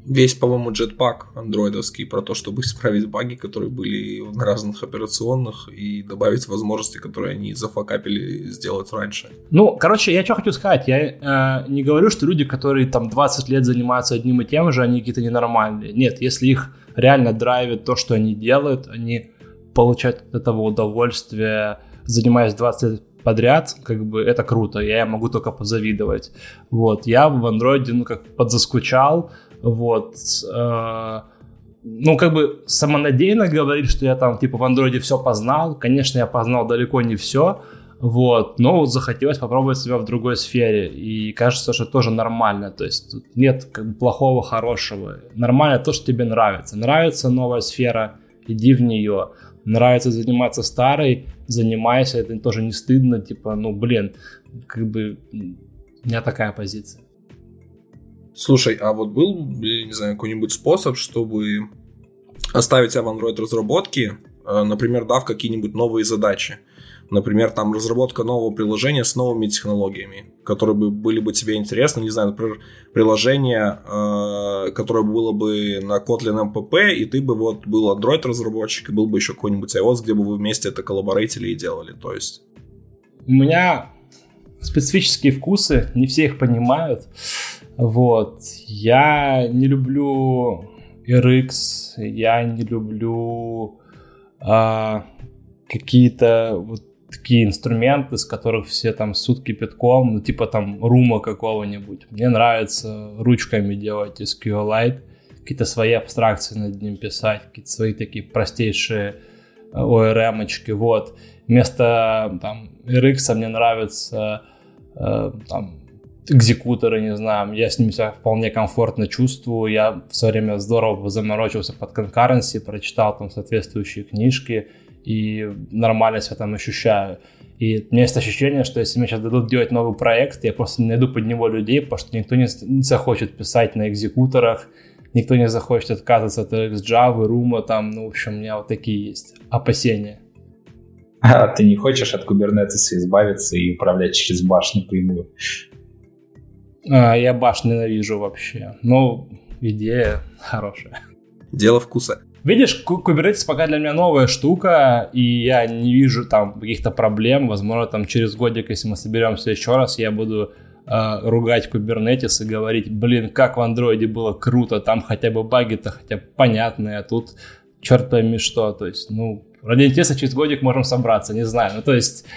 весь, по-моему, джетпак андроидовский про то, чтобы исправить баги, которые были на разных операционных и добавить возможности, которые они зафакапили сделать раньше. Ну, короче, я что хочу сказать. Я э, не говорю, что люди, которые там 20 лет занимаются одним и тем же, они какие-то ненормальные. Нет, если их реально драйвит то, что они делают, они получают от этого удовольствие, занимаясь 20 лет подряд, как бы это круто, я могу только позавидовать. Вот, я в андроиде, ну, как подзаскучал, вот. Э, ну, как бы самонадеянно говорить, что я там, типа, в андроиде все познал. Конечно, я познал далеко не все, вот, но захотелось попробовать себя в другой сфере, и кажется, что тоже нормально, то есть тут нет как бы плохого, хорошего, нормально то, что тебе нравится, нравится новая сфера, иди в нее, нравится заниматься старой, занимайся, это тоже не стыдно, типа, ну, блин, как бы у меня такая позиция. Слушай, а вот был, не знаю, какой-нибудь способ, чтобы оставить себя в Android разработке, э, например, дав какие-нибудь новые задачи? Например, там разработка нового приложения с новыми технологиями, которые бы были бы тебе интересны, не знаю, например, приложение, э, которое было бы на Kotlin MPP, и ты бы вот был Android разработчик, и был бы еще какой-нибудь iOS, где бы вы вместе это коллаборейтили и делали, то есть... У меня специфические вкусы, не все их понимают. Вот. Я не люблю RX, я не люблю а, какие-то вот такие инструменты, с которых все там сутки кипятком, ну типа там рума какого-нибудь. Мне нравится ручками делать SQLite, какие-то свои абстракции над ним писать, какие-то свои такие простейшие ORM-очки, вот. Вместо там RX мне нравится э, там экзекуторы, не знаю, я с ними себя вполне комфортно чувствую, я все время здорово заморочился под конкуренции, прочитал там соответствующие книжки и нормально себя там ощущаю. И у меня есть ощущение, что если мне сейчас дадут делать новый проект, я просто не найду под него людей, потому что никто не, не захочет писать на экзекуторах, никто не захочет отказываться от Java, Ruma, там, ну, в общем, у меня вот такие есть опасения. А ты не хочешь от Kubernetes избавиться и управлять через башню прямую? А, я баш ненавижу вообще. Но идея хорошая. Дело вкуса. Видишь, Kubernetes пока для меня новая штука, и я не вижу там каких-то проблем. Возможно, там через годик, если мы соберемся еще раз, я буду э, ругать Kubernetes и говорить, блин, как в андроиде было круто, там хотя бы баги-то хотя бы понятные, а тут черт пойми что. То есть, ну, ради интереса через годик можем собраться, не знаю. Ну, то есть,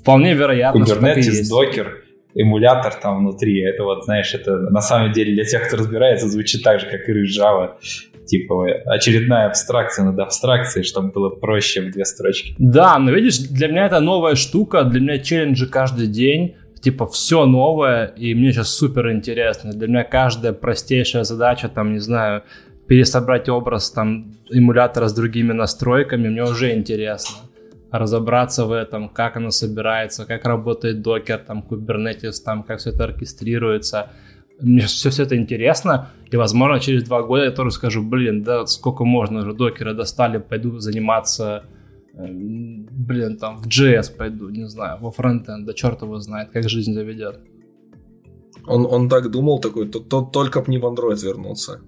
вполне вероятно, Kubernetes, что так и есть. докер, эмулятор там внутри. Это вот, знаешь, это на самом деле для тех, кто разбирается, звучит так же, как и Java. Типа очередная абстракция над абстракцией, чтобы было проще в две строчки. Да, но видишь, для меня это новая штука, для меня челленджи каждый день, типа все новое, и мне сейчас супер интересно. Для меня каждая простейшая задача, там, не знаю, пересобрать образ там эмулятора с другими настройками, мне уже интересно разобраться в этом, как оно собирается, как работает докер, там, Kubernetes, там, как все это оркестрируется. Мне все, все это интересно, и, возможно, через два года я тоже скажу, блин, да сколько можно уже докера достали, пойду заниматься, э, блин, там, в JS пойду, не знаю, во фронтенд, да черт его знает, как жизнь заведет. Он, он так думал, такой, то, то, только б не в Android вернуться.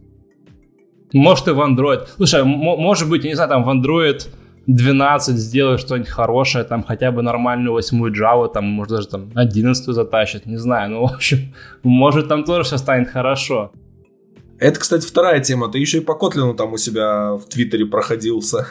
Может и в Android. Слушай, может быть, не знаю, там в Android 12 сделают что-нибудь хорошее, там хотя бы нормальную восьмую Java, там, может даже там 11 затащат, не знаю, ну, в общем, может там тоже все станет хорошо. Это, кстати, вторая тема, ты еще и по Котлину там у себя в Твиттере проходился.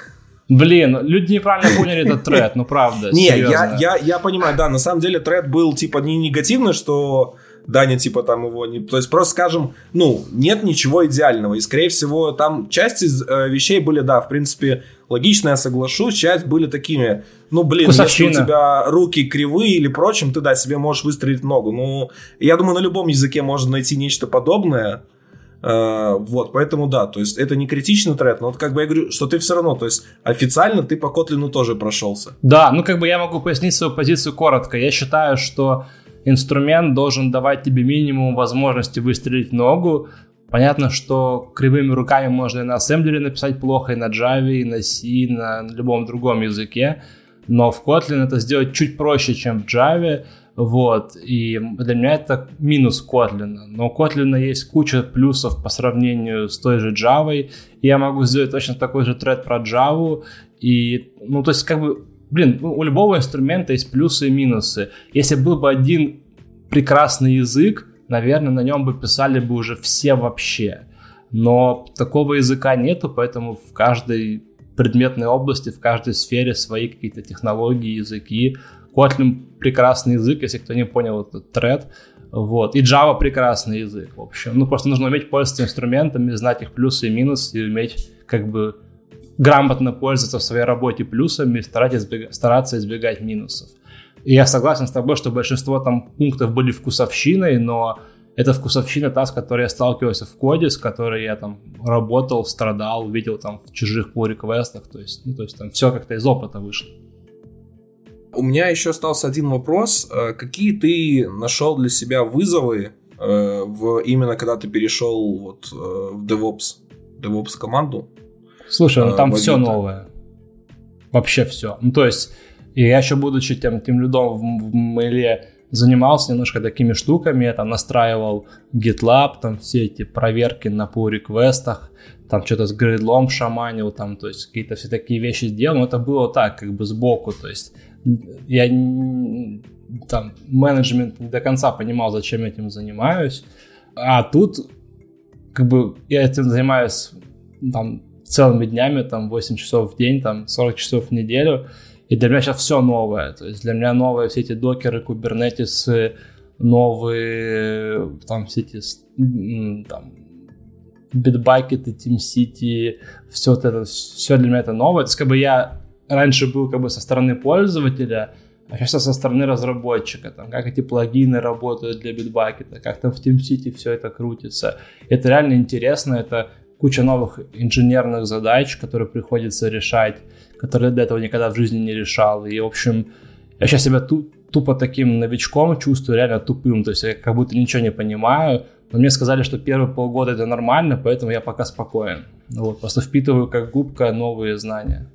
Блин, люди неправильно поняли этот тред, ну правда. Не, я, я, я понимаю, да, на самом деле тред был типа не негативный, что Даня типа там его не... То есть просто скажем, ну, нет ничего идеального. И, скорее всего, там часть из э, вещей были, да, в принципе, логично, я соглашусь. Часть были такими, ну, блин, Кусовщина. если у тебя руки кривые или прочим, ты, да, себе можешь выстроить ногу. Ну, я думаю, на любом языке можно найти нечто подобное. Uh, вот, поэтому да, то есть это не критичный тред, но вот как бы я говорю, что ты все равно, то есть официально ты по Котлину тоже прошелся. Да, ну как бы я могу пояснить свою позицию коротко. Я считаю, что инструмент должен давать тебе минимум возможности выстрелить ногу, Понятно, что кривыми руками можно и на ассемблере написать плохо, и на Java, и на C, и на любом другом языке, но в Kotlin это сделать чуть проще, чем в Java, вот, и для меня это минус Kotlin. Но у Kotlin есть куча плюсов по сравнению с той же Java, я могу сделать точно такой же тред про Java, и, ну, то есть, как бы, блин, ну, у любого инструмента есть плюсы и минусы. Если был бы один прекрасный язык, наверное, на нем бы писали бы уже все вообще. Но такого языка нету, поэтому в каждой предметной области, в каждой сфере свои какие-то технологии, языки. Kotlin прекрасный язык, если кто не понял этот тред. Вот. И Java прекрасный язык, в общем. Ну, просто нужно уметь пользоваться инструментами, знать их плюсы и минусы, и уметь как бы грамотно пользоваться в своей работе плюсами и стараться избегать, стараться избегать минусов. И я согласен с тобой, что большинство там пунктов были вкусовщиной, но это вкусовщина та, с которой я сталкивался в коде, с которой я там работал, страдал, видел там в чужих pull реквестах то есть, ну, то есть там все как-то из опыта вышло. У меня еще остался один вопрос. Э, какие ты нашел для себя вызовы э, в именно когда ты перешел вот э, в DevOps, DevOps команду? Слушай, ну там все новое. Вообще все. Ну то есть, и я еще будучи тем, тем людом в, в мейле занимался немножко такими штуками, я там настраивал GitLab, там все эти проверки на pull реквестах там что-то с гридлом шаманил, там, то есть какие-то все такие вещи сделал, но это было так, как бы сбоку, то есть я там менеджмент не до конца понимал, зачем этим занимаюсь, а тут как бы я этим занимаюсь там целыми днями, там 8 часов в день, там 40 часов в неделю, и для меня сейчас все новое, то есть для меня новые все эти докеры, кубернетисы, новые там все эти там Bitbucket, TeamCity, все это, все для меня это новое. То есть как бы я раньше был как бы со стороны пользователя, а сейчас со стороны разработчика, там, как эти плагины работают для Bitbucket, как там в TeamCity все это крутится. Это реально интересно, это куча новых инженерных задач, которые приходится решать, которые до этого никогда в жизни не решал. И, в общем, я сейчас себя ту, тупо таким новичком чувствую, реально тупым, то есть я как будто ничего не понимаю, но мне сказали, что первые полгода это нормально, поэтому я пока спокоен. Вот, просто впитываю как губка новые знания.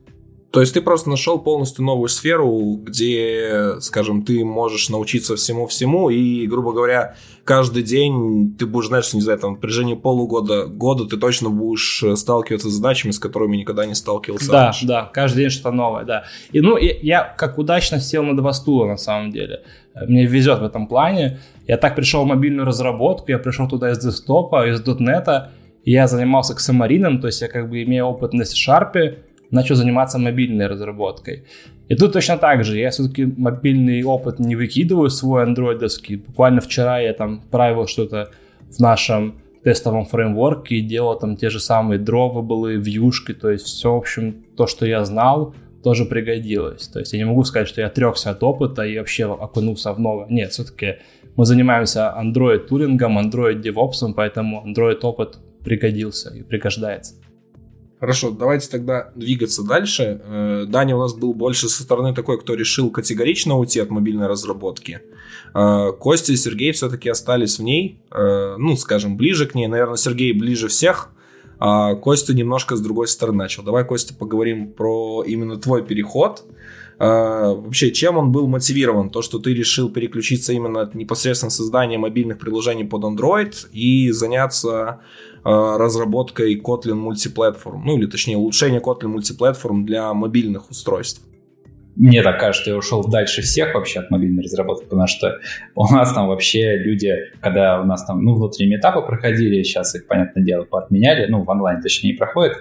То есть ты просто нашел полностью новую сферу, где, скажем, ты можешь научиться всему-всему, и, грубо говоря, каждый день ты будешь знать, что, не знаю, там, в протяжении полугода, года ты точно будешь сталкиваться с задачами, с которыми никогда не сталкивался Да, раньше. да, каждый день что-то новое, да. И, ну, я, я как удачно сел на два стула, на самом деле. Мне везет в этом плане. Я так пришел в мобильную разработку, я пришел туда из десктопа, из .NET, я занимался ксамарином, то есть я как бы имею опыт на C-Sharp, начал заниматься мобильной разработкой. И тут точно так же, я все-таки мобильный опыт не выкидываю свой андроидовский. Буквально вчера я там правил что-то в нашем тестовом фреймворке и делал там те же самые дровы были, вьюшки, то есть все, в общем, то, что я знал, тоже пригодилось. То есть я не могу сказать, что я отрекся от опыта и вообще окунулся в новое. Нет, все-таки мы занимаемся Android тулингом, Android DevOps, поэтому Android опыт пригодился и пригождается. Хорошо, давайте тогда двигаться дальше. Э, Даня у нас был больше со стороны такой, кто решил категорично уйти от мобильной разработки. Э, Костя и Сергей все-таки остались в ней, э, ну, скажем, ближе к ней. Наверное, Сергей ближе всех, а Костя немножко с другой стороны начал. Давай, Костя, поговорим про именно твой переход. Вообще, чем он был мотивирован? То, что ты решил переключиться именно от непосредственно создания мобильных приложений под Android и заняться Э, разработкой Kotlin Multiplatform, ну или точнее улучшение Kotlin Multiplatform для мобильных устройств. Мне так кажется, я ушел дальше всех вообще от мобильной разработки, потому что у нас там вообще люди, когда у нас там, ну, внутренние этапы проходили, сейчас их, понятное дело, поотменяли, ну, в онлайн точнее не проходит,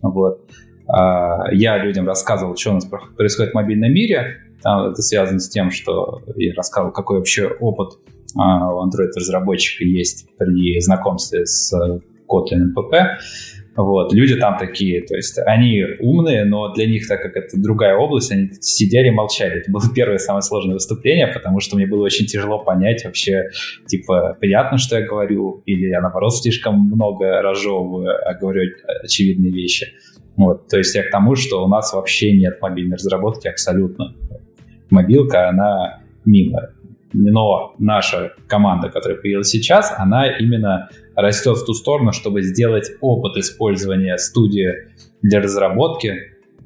вот. А, я людям рассказывал, что у нас происходит в мобильном мире, это связано с тем, что я рассказывал, какой вообще опыт а, у Android-разработчика есть при знакомстве с Kotlin MPP. Вот, люди там такие, то есть они умные, но для них, так как это другая область, они сидели и молчали. Это было первое самое сложное выступление, потому что мне было очень тяжело понять вообще, типа, понятно, что я говорю, или я, наоборот, слишком много разжевываю, а говорю очевидные вещи. Вот, то есть я к тому, что у нас вообще нет мобильной разработки абсолютно. Мобилка, она мимо. Но наша команда, которая появилась сейчас, она именно растет в ту сторону, чтобы сделать опыт использования студии для разработки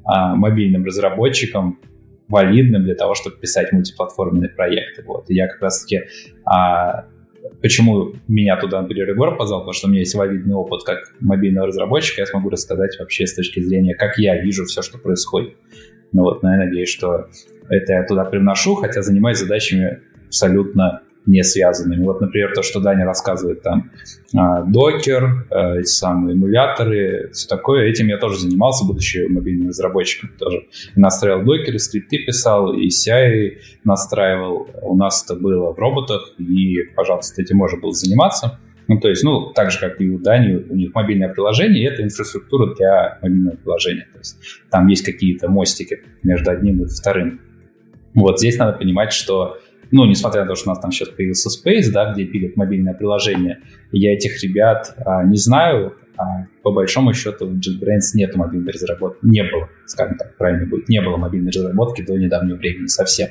а, мобильным разработчикам валидным для того, чтобы писать мультиплатформенные проекты. Вот. И я как раз-таки а, Почему меня туда, например, Егор позвал? Потому что у меня есть валидный опыт как мобильного разработчика, я смогу рассказать вообще с точки зрения, как я вижу все, что происходит. Ну вот, но я надеюсь, что это я туда привношу, хотя занимаюсь задачами абсолютно не связанными. Вот, например, то, что Даня рассказывает там, докер, э, самые эмуляторы, все такое. Этим я тоже занимался, будучи мобильным разработчиком тоже. Настраивал докеры, скрипты писал, и CI настраивал. У нас это было в роботах, и, пожалуйста, этим можно было заниматься. Ну, то есть, ну, так же, как и у Дани, у них мобильное приложение, и это инфраструктура для мобильного приложения. То есть там есть какие-то мостики между одним и вторым. Вот здесь надо понимать, что ну, несмотря на то, что у нас там сейчас появился Space, да, где пилят мобильное приложение, я этих ребят а, не знаю, а по большому счету в JetBrains нет мобильной разработки, не было, скажем так, правильно будет, не было мобильной разработки до недавнего времени совсем.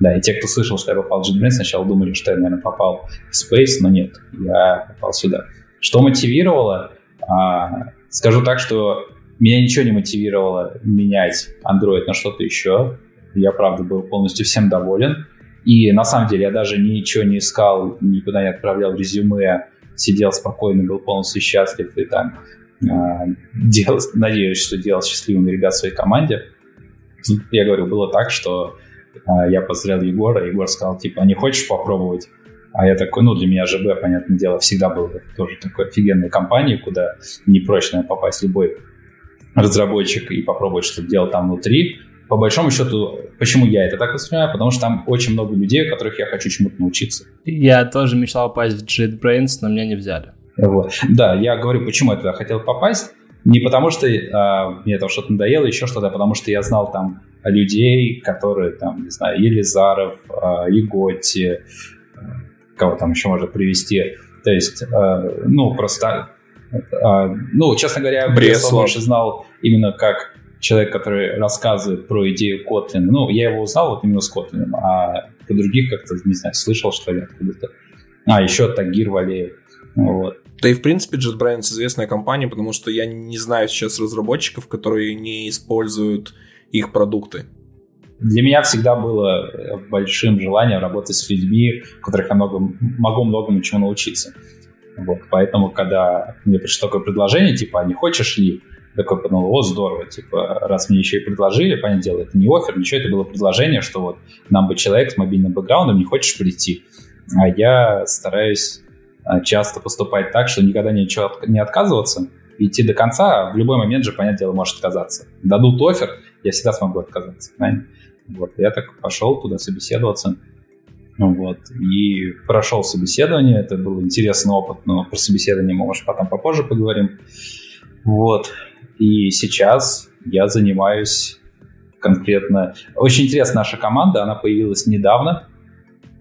Да, и те, кто слышал, что я попал в JetBrains, сначала думали, что я, наверное, попал в Space, но нет, я попал сюда. Что мотивировало? А, скажу так, что меня ничего не мотивировало менять Android на что-то еще. Я, правда, был полностью всем доволен. И на самом деле я даже ничего не искал, никуда не отправлял резюме, сидел спокойно, был полностью счастлив и там э, делал, надеюсь, что делал счастливыми ребят в своей команде. Я говорю, было так, что э, я поздравил Егора, Егор сказал, типа, а не хочешь попробовать? А я такой, ну, для меня ЖБ, понятное дело, всегда был тоже такой офигенной компанией, куда не проще, наверное, попасть любой разработчик и попробовать что-то делать там внутри по большому счету, почему я это так воспринимаю? Потому что там очень много людей, у которых я хочу чему-то научиться. Я тоже мечтал попасть в JetBrains, но меня не взяли. Вот. Да, я говорю, почему я туда хотел попасть. Не потому что а, мне там что-то надоело, еще что-то, а потому что я знал там людей, которые там, не знаю, Елизаров, а, Иготи, кого там еще можно привести. То есть, а, ну, просто, а, ну, честно говоря, Бреслов. я больше знал именно как человек, который рассказывает про идею Kotlin. Ну, я его узнал вот именно с Kotlin, а по других как-то, не знаю, слышал, что ли, откуда-то. А, еще Тагир Валеев. Вот. Да и, в принципе, JetBrains известная компания, потому что я не знаю сейчас разработчиков, которые не используют их продукты. Для меня всегда было большим желанием работать с людьми, у которых я много, могу многому чему научиться. Вот, поэтому, когда мне пришло такое предложение, типа, а не хочешь ли такой подумал, о, здорово, типа, раз мне еще и предложили, понятное дело, это не офер, ничего, это было предложение, что вот нам бы человек с мобильным бэкграундом, не хочешь прийти. А я стараюсь а, часто поступать так, что никогда ничего не отказываться, идти до конца, а в любой момент же, понятное дело, можешь отказаться. Дадут офер, я всегда смогу отказаться. Правильно? Вот, я так пошел туда собеседоваться. Вот, и прошел собеседование, это был интересный опыт, но про собеседование мы, может, потом попозже поговорим. Вот, и сейчас я занимаюсь конкретно... Очень интересна наша команда, она появилась недавно.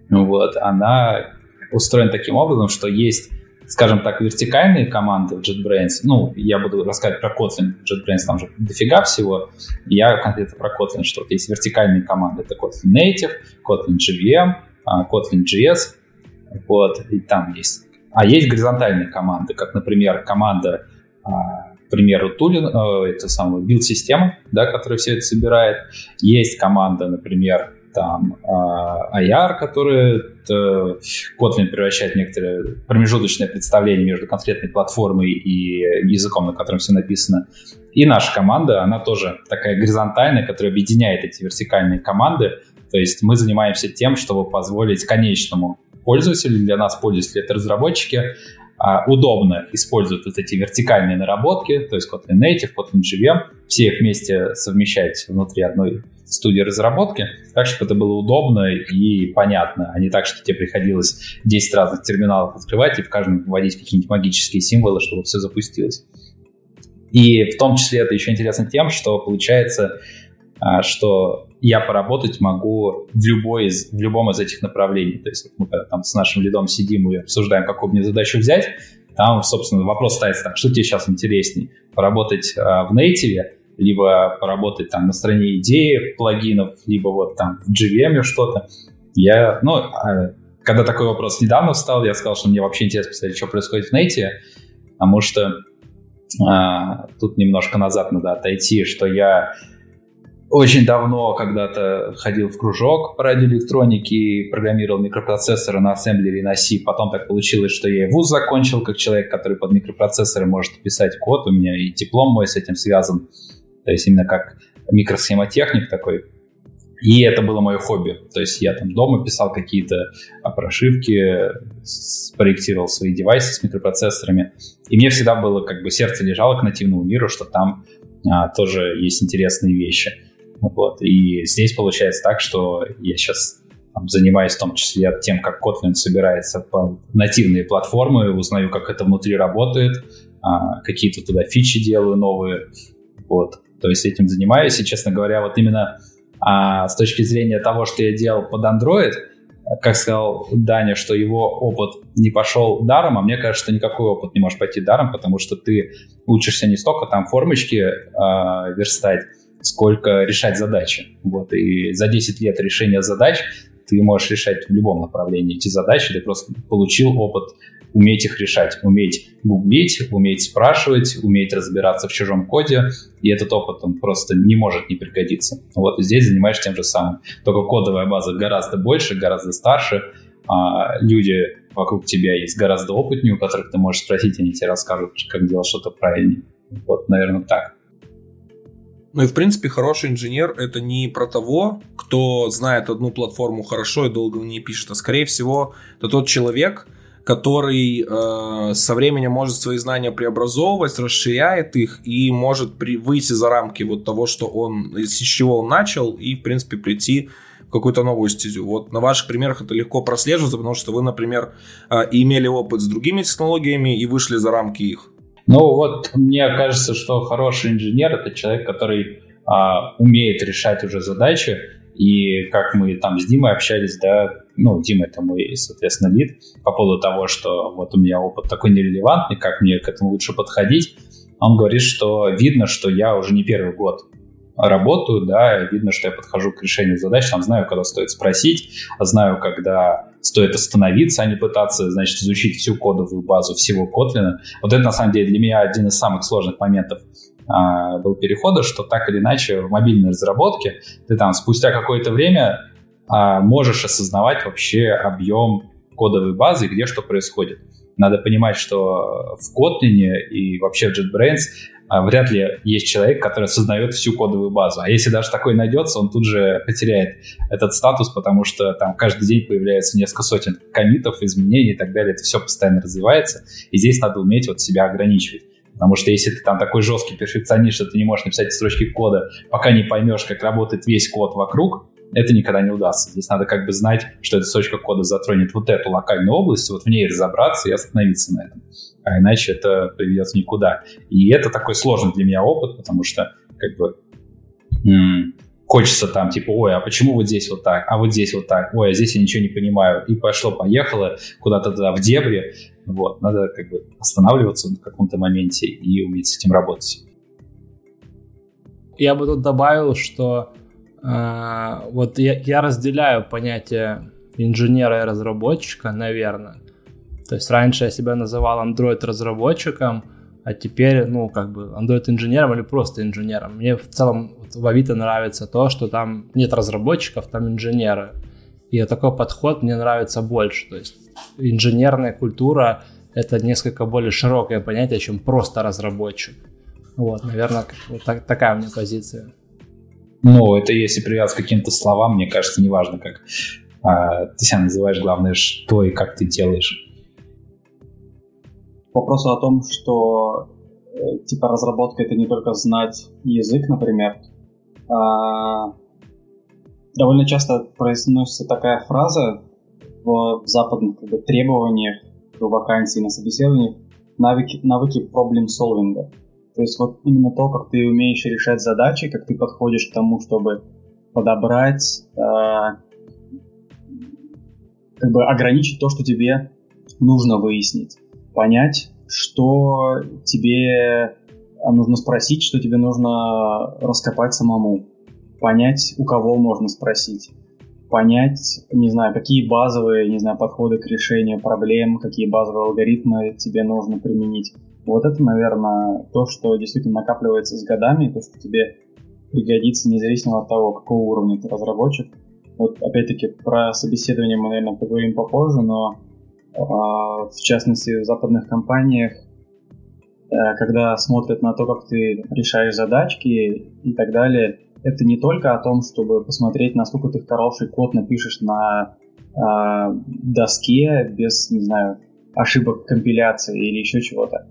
Вот, она устроена таким образом, что есть, скажем так, вертикальные команды в JetBrains. Ну, я буду рассказывать про Kotlin. JetBrains там же дофига всего. Я конкретно про Kotlin, что вот есть вертикальные команды. Это Kotlin Native, Kotlin JVM, а, Kotlin JS. Вот, и там есть. А есть горизонтальные команды, как, например, команда а, примеру, тулин, э, это самая билд-система, да, которая все это собирает. Есть команда, например, там э, IR, которая э, Kotlin превращает в промежуточное представление между конкретной платформой и языком, на котором все написано. И наша команда, она тоже такая горизонтальная, которая объединяет эти вертикальные команды. То есть мы занимаемся тем, чтобы позволить конечному пользователю, для нас пользователи это разработчики, а, удобно использовать вот эти вертикальные наработки, то есть Kotlin Native, Kotlin JVM, все их вместе совмещать внутри одной студии разработки, так, чтобы это было удобно и понятно, а не так, что тебе приходилось 10 разных терминалов открывать и в каждом вводить какие-нибудь магические символы, чтобы все запустилось. И в том числе это еще интересно тем, что получается, что я поработать могу в, любой из, в любом из этих направлений. То есть мы там с нашим лидом сидим и обсуждаем, какую мне задачу взять, там, собственно, вопрос ставится так, что тебе сейчас интересней? Поработать э, в Native, либо поработать там на стороне идеи плагинов, либо вот там в JVM что-то. Я, ну, э, когда такой вопрос недавно встал, я сказал, что мне вообще интересно посмотреть, что происходит в нете, потому что а, тут немножко назад надо отойти, что я очень давно когда-то ходил в кружок по радиоэлектронике программировал микропроцессоры на ассемблере и на C. Потом так получилось, что я и вуз закончил как человек, который под микропроцессоры может писать код. У меня и диплом мой с этим связан. То есть именно как микросхемотехник такой. И это было мое хобби. То есть я там дома писал какие-то прошивки, проектировал свои девайсы с микропроцессорами. И мне всегда было как бы сердце лежало к нативному миру, что там а, тоже есть интересные вещи. Вот. И здесь получается так, что я сейчас там, занимаюсь в том числе тем, как Kotlin собирается по нативные платформы, узнаю, как это внутри работает, а, какие-то туда фичи делаю новые. Вот. То есть этим занимаюсь. И, честно говоря, вот именно а с точки зрения того, что я делал под Android, как сказал Даня, что его опыт не пошел даром, а мне кажется, что никакой опыт не может пойти даром, потому что ты учишься не столько там формочки э, верстать, сколько решать задачи. Вот, и за 10 лет решения задач ты можешь решать в любом направлении эти задачи, ты просто получил опыт уметь их решать, уметь гуглить, уметь спрашивать, уметь разбираться в чужом коде, и этот опыт, он просто не может не пригодиться. Вот здесь занимаешься тем же самым. Только кодовая база гораздо больше, гораздо старше, а люди вокруг тебя есть гораздо опытнее, у которых ты можешь спросить, они тебе расскажут, как делать что-то правильнее. Вот, наверное, так. Ну и, в принципе, хороший инженер — это не про того, кто знает одну платформу хорошо и долго в ней пишет, а, скорее всего, это тот человек, который э, со временем может свои знания преобразовывать, расширяет их и может при, выйти за рамки вот того, что он, с чего он начал, и, в принципе, прийти в какую-то новую стезю. Вот на ваших примерах это легко прослеживается, потому что вы, например, э, имели опыт с другими технологиями и вышли за рамки их. Ну вот мне кажется, что хороший инженер это человек, который а, умеет решать уже задачи, и как мы там с Димой общались, да, ну, Дима это мой, соответственно, лид, по поводу того, что вот у меня опыт такой нерелевантный, как мне к этому лучше подходить, он говорит, что видно, что я уже не первый год работаю, да, видно, что я подхожу к решению задач, там знаю, когда стоит спросить, знаю, когда стоит остановиться, а не пытаться, значит, изучить всю кодовую базу всего Kotlin. Вот это, на самом деле, для меня один из самых сложных моментов а, был перехода, что так или иначе в мобильной разработке ты там спустя какое-то время а, можешь осознавать вообще объем кодовой базы, где что происходит. Надо понимать, что в Kotlin и вообще в JetBrains а, вряд ли есть человек, который осознает всю кодовую базу. А если даже такой найдется, он тут же потеряет этот статус, потому что там каждый день появляется несколько сотен комитов, изменений и так далее. Это все постоянно развивается. И здесь надо уметь вот себя ограничивать. Потому что если ты там такой жесткий перфекционист, что ты не можешь написать строчки кода, пока не поймешь, как работает весь код вокруг, это никогда не удастся. Здесь надо как бы знать, что эта строчка кода затронет вот эту локальную область, вот в ней разобраться и остановиться на этом. А иначе это приведет никуда. И это такой сложный для меня опыт, потому что как бы м- хочется там типа, ой, а почему вот здесь вот так, а вот здесь вот так, ой, а здесь я ничего не понимаю. И пошло-поехало куда-то туда в дебри. Вот, надо как бы останавливаться в каком-то моменте и уметь с этим работать. Я бы тут добавил, что вот я, я разделяю понятие инженера и разработчика, наверное. То есть раньше я себя называл Android разработчиком, а теперь, ну, как бы Android инженером или просто инженером. Мне в целом вот, в Авито нравится то, что там нет разработчиков, там инженеры. И такой подход мне нравится больше. То есть инженерная культура это несколько более широкое понятие, чем просто разработчик. Вот, наверное, вот так, такая у меня позиция. Ну, это если привязать к каким-то словам, мне кажется, неважно, как а, ты себя называешь, главное, что и как ты делаешь. Вопрос о том, что э, типа разработка это не только знать язык, например. А, довольно часто произносится такая фраза в, в западных как бы, требованиях в вакансии на собеседованиях навыки, навыки проблем-солвинга. То есть вот именно то, как ты умеешь решать задачи, как ты подходишь к тому, чтобы подобрать, э, как бы ограничить то, что тебе нужно выяснить, понять, что тебе нужно спросить, что тебе нужно раскопать самому, понять, у кого можно спросить, понять, не знаю, какие базовые, не знаю, подходы к решению проблем, какие базовые алгоритмы тебе нужно применить. Вот это, наверное, то, что действительно накапливается с годами, то, что тебе пригодится независимо от того, какого уровня ты разработчик. Вот опять-таки про собеседование мы, наверное, поговорим попозже, но э, в частности в западных компаниях, э, когда смотрят на то, как ты решаешь задачки и так далее, это не только о том, чтобы посмотреть, насколько ты хороший код напишешь на э, доске без, не знаю, ошибок компиляции или еще чего-то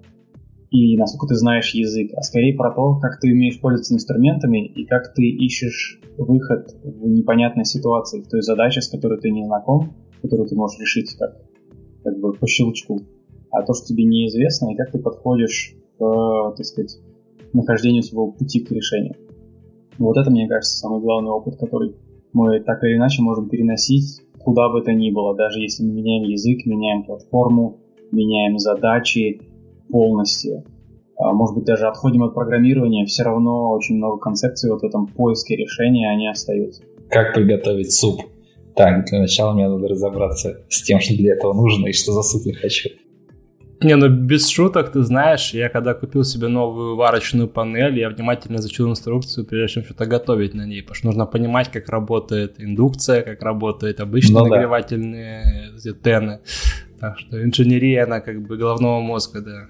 и насколько ты знаешь язык, а скорее про то, как ты умеешь пользоваться инструментами и как ты ищешь выход в непонятной ситуации, в той задаче, с которой ты не знаком, которую ты можешь решить как, как бы по щелчку, а то, что тебе неизвестно, и как ты подходишь к, так сказать, нахождению своего пути к решению. Вот это, мне кажется, самый главный опыт, который мы так или иначе можем переносить куда бы то ни было, даже если мы меняем язык, меняем платформу, меняем задачи, полностью. А, может быть, даже отходим от программирования, все равно очень много концепций вот в этом поиске решения, они остаются. Как приготовить суп? Так, для начала мне надо разобраться с тем, что для этого нужно и что за суп я хочу. Не, ну без шуток, ты знаешь, я когда купил себе новую варочную панель, я внимательно изучил инструкцию, прежде чем что-то готовить на ней, потому что нужно понимать, как работает индукция, как работают обычные ну, нагревательные да. тены. Так что инженерия, она как бы головного мозга, да.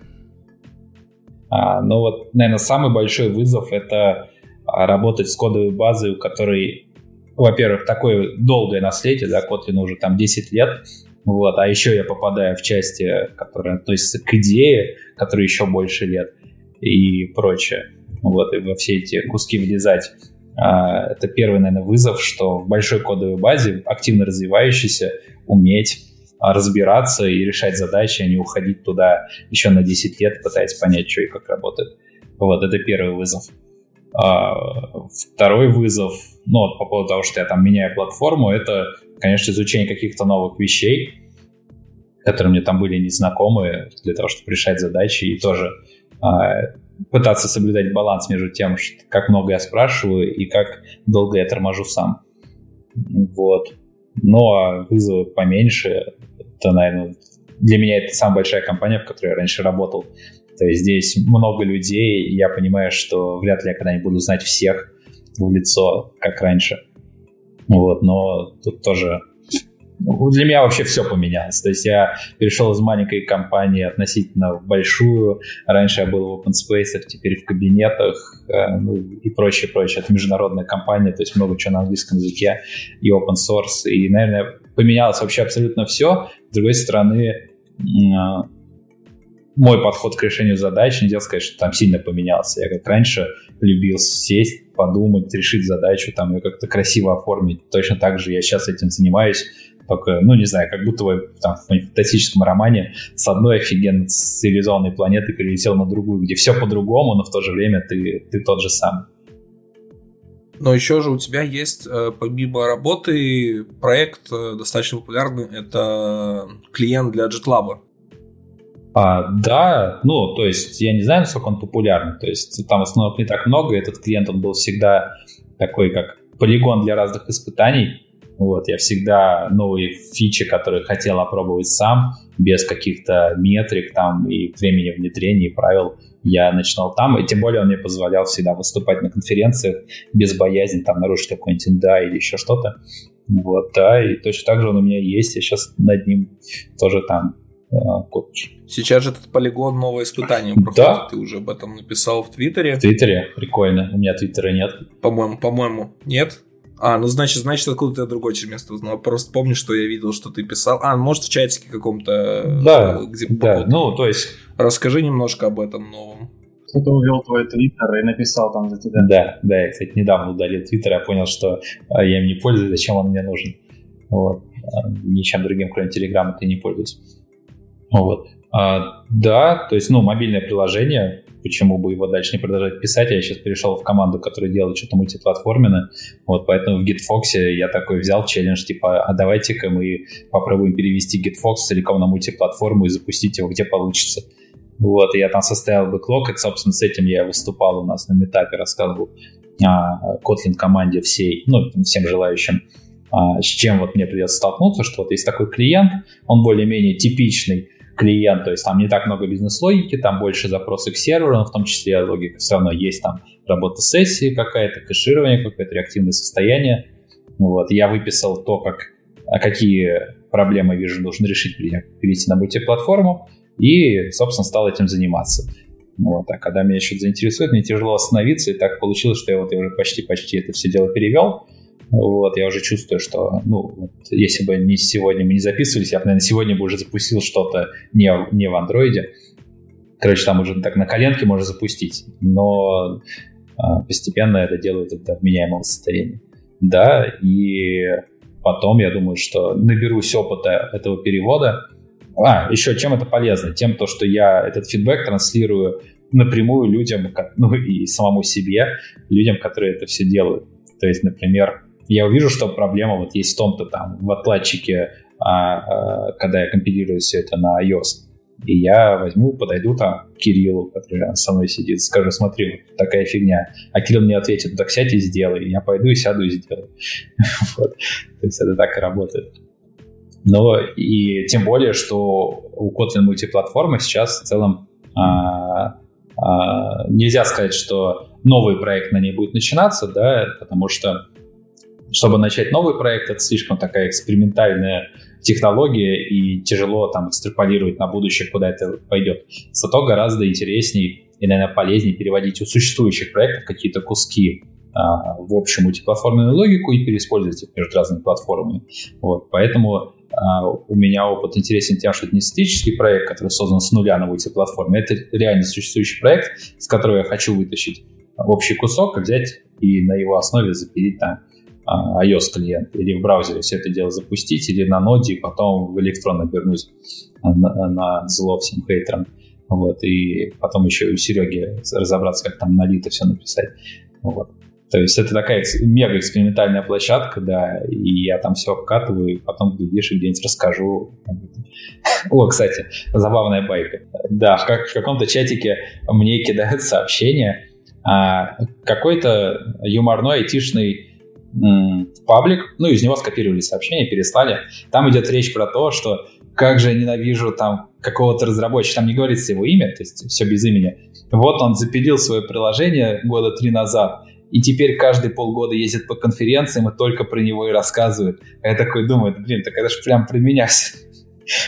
А, но вот, наверное, самый большой вызов — это а, работать с кодовой базой, у которой, во-первых, такое долгое наследие, да, Kotlin уже там 10 лет, вот, а еще я попадаю в части, которые относятся к идее, которые еще больше лет и прочее. Вот, и во все эти куски влезать. А, это первый, наверное, вызов, что в большой кодовой базе, активно развивающейся, уметь а, разбираться и решать задачи, а не уходить туда еще на 10 лет, пытаясь понять, что и как работает. Вот, это первый вызов. А, второй вызов, ну, по поводу того, что я там меняю платформу, это, конечно, изучение каких-то новых вещей, которые мне там были незнакомы, для того, чтобы решать задачи и тоже а, пытаться соблюдать баланс между тем, как много я спрашиваю и как долго я торможу сам. Вот. Но вызовы поменьше, это, наверное, для меня это самая большая компания, в которой я раньше работал. То есть здесь много людей, и я понимаю, что вряд ли я когда-нибудь буду знать всех в лицо, как раньше. Вот, но тут тоже ну, для меня вообще все поменялось. То есть я перешел из маленькой компании относительно в большую. Раньше я был в open space, теперь в кабинетах э, ну, и прочее, прочее. Это международная компания, то есть много чего на английском языке и open source. И, наверное, поменялось вообще абсолютно все. С другой стороны, а, мой подход к решению задач, нельзя сказать, что там сильно поменялся. Я как раньше любил сесть, подумать, решить задачу, там ее как-то красиво оформить. Точно так же я сейчас этим занимаюсь. Только, ну, не знаю, как будто бы там, в фантастическом романе с одной офигенно цивилизованной планеты перелетел на другую, где все по-другому, но в то же время ты, ты тот же сам. Но еще же у тебя есть, э, помимо работы, проект э, достаточно популярный. Это клиент для JetLab. А, да, ну, то есть я не знаю, насколько он популярный. То есть там основных не так много. Этот клиент, он был всегда такой, как полигон для разных испытаний. Вот, я всегда новые фичи, которые хотел опробовать сам, без каких-то метрик там и времени внедрения и правил, я начинал там, и тем более он мне позволял всегда выступать на конференциях без боязни там нарушить какой-нибудь да или еще что-то. Вот, да, и точно так же он у меня есть, я сейчас над ним тоже там а, коуч. Сейчас же этот полигон новое испытание проходит. Да? Ты уже об этом написал в Твиттере. В Твиттере? Прикольно. У меня Твиттера нет. По-моему, по-моему, нет. А, ну значит, значит, откуда ты другое место узнал. Просто помню, что я видел, что ты писал. А, может, в чатике каком-то. Да, где да. Ну, то есть... Расскажи немножко об этом новом. Кто-то увел твой твиттер и написал там за тебя. Да, да, я, кстати, недавно удалил твиттер, я понял, что а, я им не пользуюсь, зачем он мне нужен. Вот. А, ничем другим, кроме Телеграма, ты не пользуюсь. Вот. А, да, то есть, ну, мобильное приложение, почему бы его дальше не продолжать писать. Я сейчас перешел в команду, которая делает что-то мультиплатформенное. Вот, поэтому в GitFox я такой взял челлендж, типа, а давайте-ка мы попробуем перевести GitFox целиком на мультиплатформу и запустить его где получится. Вот, и я там составил бэклог, и, собственно, с этим я выступал у нас на метапе, рассказывал о Kotlin команде всей, ну, всем желающим. а, с чем вот мне придется столкнуться, что вот есть такой клиент, он более-менее типичный клиент, то есть там не так много бизнес-логики, там больше запросы к серверу, в том числе логика все равно есть там работа сессии какая-то, кэширование какое-то, реактивное состояние. Вот, я выписал то, как, а какие проблемы вижу, должен решить, перейти на мультиплатформу, и, собственно, стал этим заниматься. Вот, а когда меня что-то заинтересует, мне тяжело остановиться, и так получилось, что я вот я уже почти-почти это все дело перевел. Вот, я уже чувствую, что, ну, если бы не сегодня мы не записывались, я бы, наверное, сегодня бы уже запустил что-то не, не в андроиде. Короче, там уже так на коленке можно запустить. Но а, постепенно это делает до вменяемого состояния. Да, и потом я думаю, что наберусь опыта этого перевода. А, еще чем это полезно? Тем, то, что я этот фидбэк транслирую напрямую людям, ну и самому себе, людям, которые это все делают. То есть, например, я увижу, что проблема вот есть в том-то там в отладчике, а, а, когда я компилирую все это на iOS. И я возьму, подойду там к Кириллу, который со мной сидит, скажу, смотри, вот такая фигня. А Кирилл мне ответит, так сядь и сделай. Я пойду и сяду и сделаю. вот. То есть это так и работает. Но и тем более, что у Kotlin мультиплатформы сейчас в целом а, а, нельзя сказать, что новый проект на ней будет начинаться, да, потому что чтобы начать новый проект, это слишком такая экспериментальная технология, и тяжело там экстраполировать на будущее, куда это пойдет. Зато гораздо интересней и, наверное, полезнее переводить у существующих проектов какие-то куски а, в общую мультиплатформенную логику и переиспользовать их между разными платформами. Вот, поэтому а, у меня опыт интересен тем, что это не статический проект, который создан с нуля на мультиплатформе, это реально существующий проект, с которого я хочу вытащить общий кусок, взять и на его основе запилить там а, iOS клиент или в браузере все это дело запустить, или на ноде, и потом в электрон обернуть на, на зло всем хейтерам. Вот, и потом еще у Сереги разобраться, как там налито все написать. Вот. То есть это такая мега экспериментальная площадка, да, и я там все обкатываю, и потом, глядишь, и где-нибудь расскажу. О, кстати, забавная байка. Да, в, как, в каком-то чатике мне кидают сообщение, а, какой-то юморной айтишный паблик, ну, из него скопировали сообщение, переслали. Там идет речь про то, что как же я ненавижу там какого-то разработчика, там не говорится его имя, то есть все без имени. Вот он запилил свое приложение года три назад, и теперь каждые полгода ездит по конференциям и только про него и рассказывает. А я такой думаю, блин, так это же прям про меня все.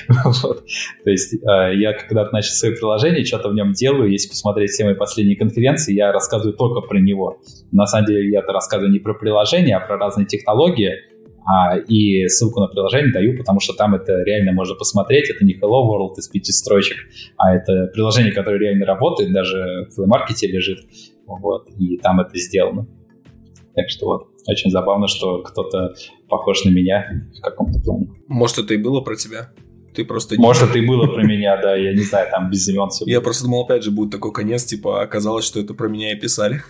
Вот. То есть э, я когда-то начал свое приложение, что-то в нем делаю, если посмотреть все мои последние конференции, я рассказываю только про него. На самом деле я это рассказываю не про приложение, а про разные технологии, а, и ссылку на приложение даю, потому что там это реально можно посмотреть. Это не Hello World из пяти строчек, а это приложение, которое реально работает, даже в маркете лежит. Вот, и там это сделано. Так что вот, очень забавно, что кто-то похож на меня в каком-то плане. Может, это и было про тебя? Ты просто... Может, это и было про меня, да, я не знаю, там без имен все. Я просто думал, опять же, будет такой конец, типа, оказалось, что это про меня и писали.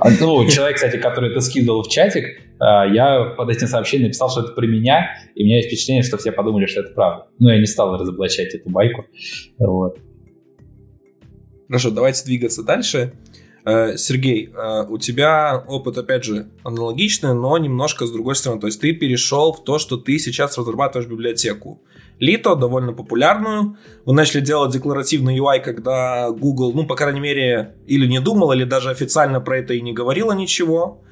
А, ну, человек, кстати, который это скидывал в чатик, а, я под этим сообщением написал, что это про меня, и у меня есть впечатление, что все подумали, что это правда. Но я не стал разоблачать эту байку. Вот. Хорошо, давайте двигаться дальше. Э, Сергей, э, у тебя опыт, опять же, аналогичный, но немножко с другой стороны. То есть ты перешел в то, что ты сейчас разрабатываешь библиотеку. Лито, довольно популярную. Вы начали делать декларативный UI, когда Google, ну, по крайней мере, или не думал, или даже официально про это и не говорила ничего.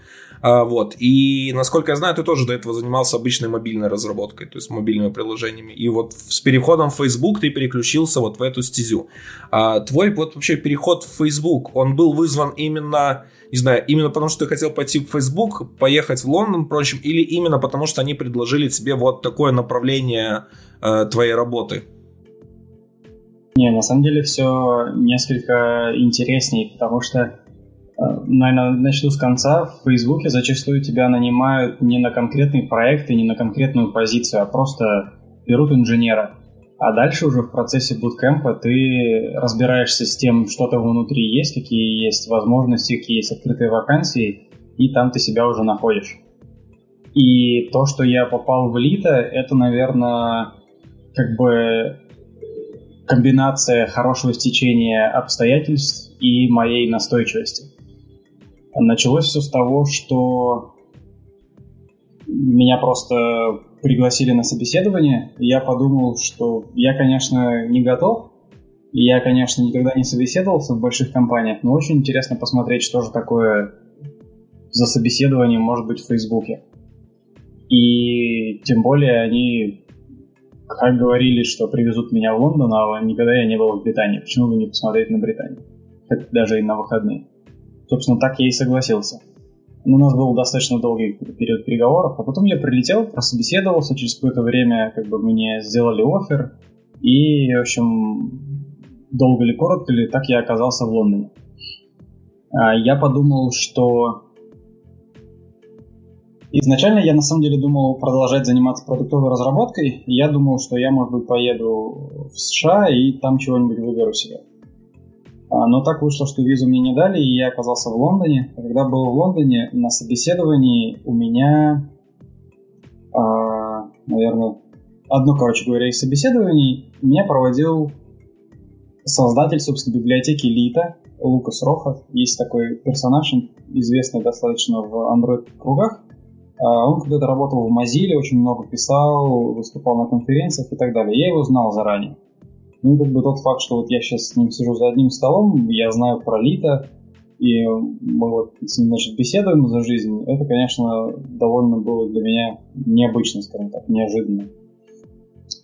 А, вот. И, насколько я знаю, ты тоже до этого занимался обычной мобильной разработкой, то есть мобильными приложениями. И вот с переходом в Facebook ты переключился вот в эту стезю. А, твой вот вообще переход в Facebook, он был вызван именно, не знаю, именно потому, что ты хотел пойти в Facebook, поехать в Лондон, прочим, или именно потому, что они предложили тебе вот такое направление э, твоей работы? Не, на самом деле все несколько интереснее, потому что Наверное, начну с конца. В Фейсбуке зачастую тебя нанимают не на конкретный проект и не на конкретную позицию, а просто берут инженера. А дальше уже в процессе буткемпа ты разбираешься с тем, что там внутри есть, какие есть возможности, какие есть открытые вакансии, и там ты себя уже находишь. И то, что я попал в Лита, это, наверное, как бы комбинация хорошего стечения обстоятельств и моей настойчивости. Началось все с того, что меня просто пригласили на собеседование, и я подумал, что я, конечно, не готов, и я, конечно, никогда не собеседовался в больших компаниях, но очень интересно посмотреть, что же такое за собеседование может быть в Фейсбуке. И тем более они как говорили, что привезут меня в Лондон, а никогда я не был в Британии. Почему бы не посмотреть на Британию? Хоть даже и на выходные. Собственно, так я и согласился. У нас был достаточно долгий период переговоров, а потом я прилетел, прособеседовался, через какое-то время как бы мне сделали офер, и, в общем, долго ли, коротко ли, так я оказался в Лондоне. А, я подумал, что Изначально я на самом деле думал продолжать заниматься продуктовой разработкой. Я думал, что я, может быть, поеду в США и там чего-нибудь выберу себе. А, но так вышло, что визу мне не дали, и я оказался в Лондоне. Когда был в Лондоне, на собеседовании у меня, а, наверное, одно, короче говоря, из собеседований меня проводил создатель, собственно, библиотеки Лита, Лукас Роха. Есть такой персонаж, известный достаточно в Android-кругах. А, он когда-то работал в Mozilla, очень много писал, выступал на конференциях и так далее. Я его знал заранее. Ну, как бы тот факт, что вот я сейчас с ним сижу за одним столом, я знаю про Лита, и мы вот с ним, значит, беседуем за жизнь, это, конечно, довольно было для меня необычно, скажем так, неожиданно.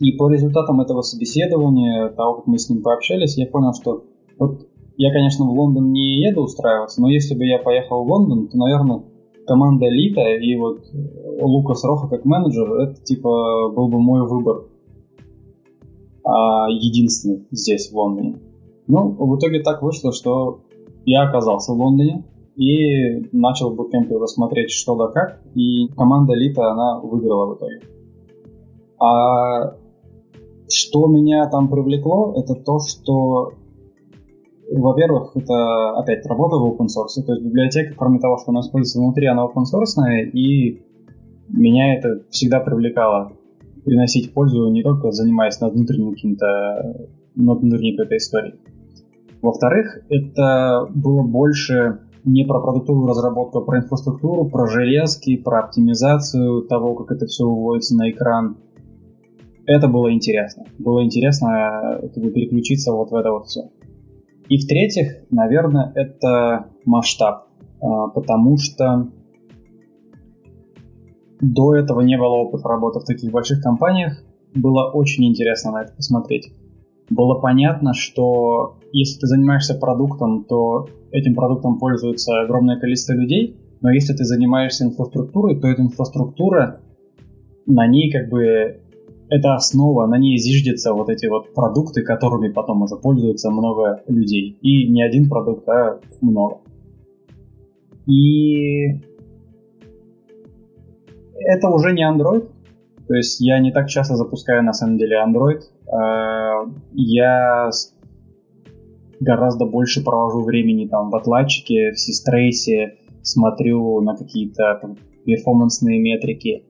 И по результатам этого собеседования, того, как мы с ним пообщались, я понял, что вот я, конечно, в Лондон не еду устраиваться, но если бы я поехал в Лондон, то, наверное, команда Лита и вот Лукас Роха как менеджер, это типа был бы мой выбор. А, единственный здесь, в Лондоне. Ну, в итоге так вышло, что я оказался в Лондоне и начал в буткемпе уже что да как, и команда Лита, она выиграла в итоге. А что меня там привлекло, это то, что во-первых, это опять работа в open source, то есть библиотека, кроме того, что она используется внутри, она open source, и меня это всегда привлекало приносить пользу не только занимаясь над внутренним каким-то, над внутренней какой-то историей. Во-вторых, это было больше не про продуктовую разработку, а про инфраструктуру, про железки, про оптимизацию того, как это все выводится на экран. Это было интересно. Было интересно как бы, переключиться вот в это вот все. И в-третьих, наверное, это масштаб, а, потому что до этого не было опыта работы в таких больших компаниях. Было очень интересно на это посмотреть. Было понятно, что если ты занимаешься продуктом, то этим продуктом пользуется огромное количество людей, но если ты занимаешься инфраструктурой, то эта инфраструктура, на ней как бы это основа, на ней зиждется вот эти вот продукты, которыми потом уже пользуются много людей. И не один продукт, а много. И это уже не Android. То есть я не так часто запускаю на самом деле Android. А, я гораздо больше провожу времени там в отладчике, в Систрейсе, смотрю на какие-то перформансные метрики.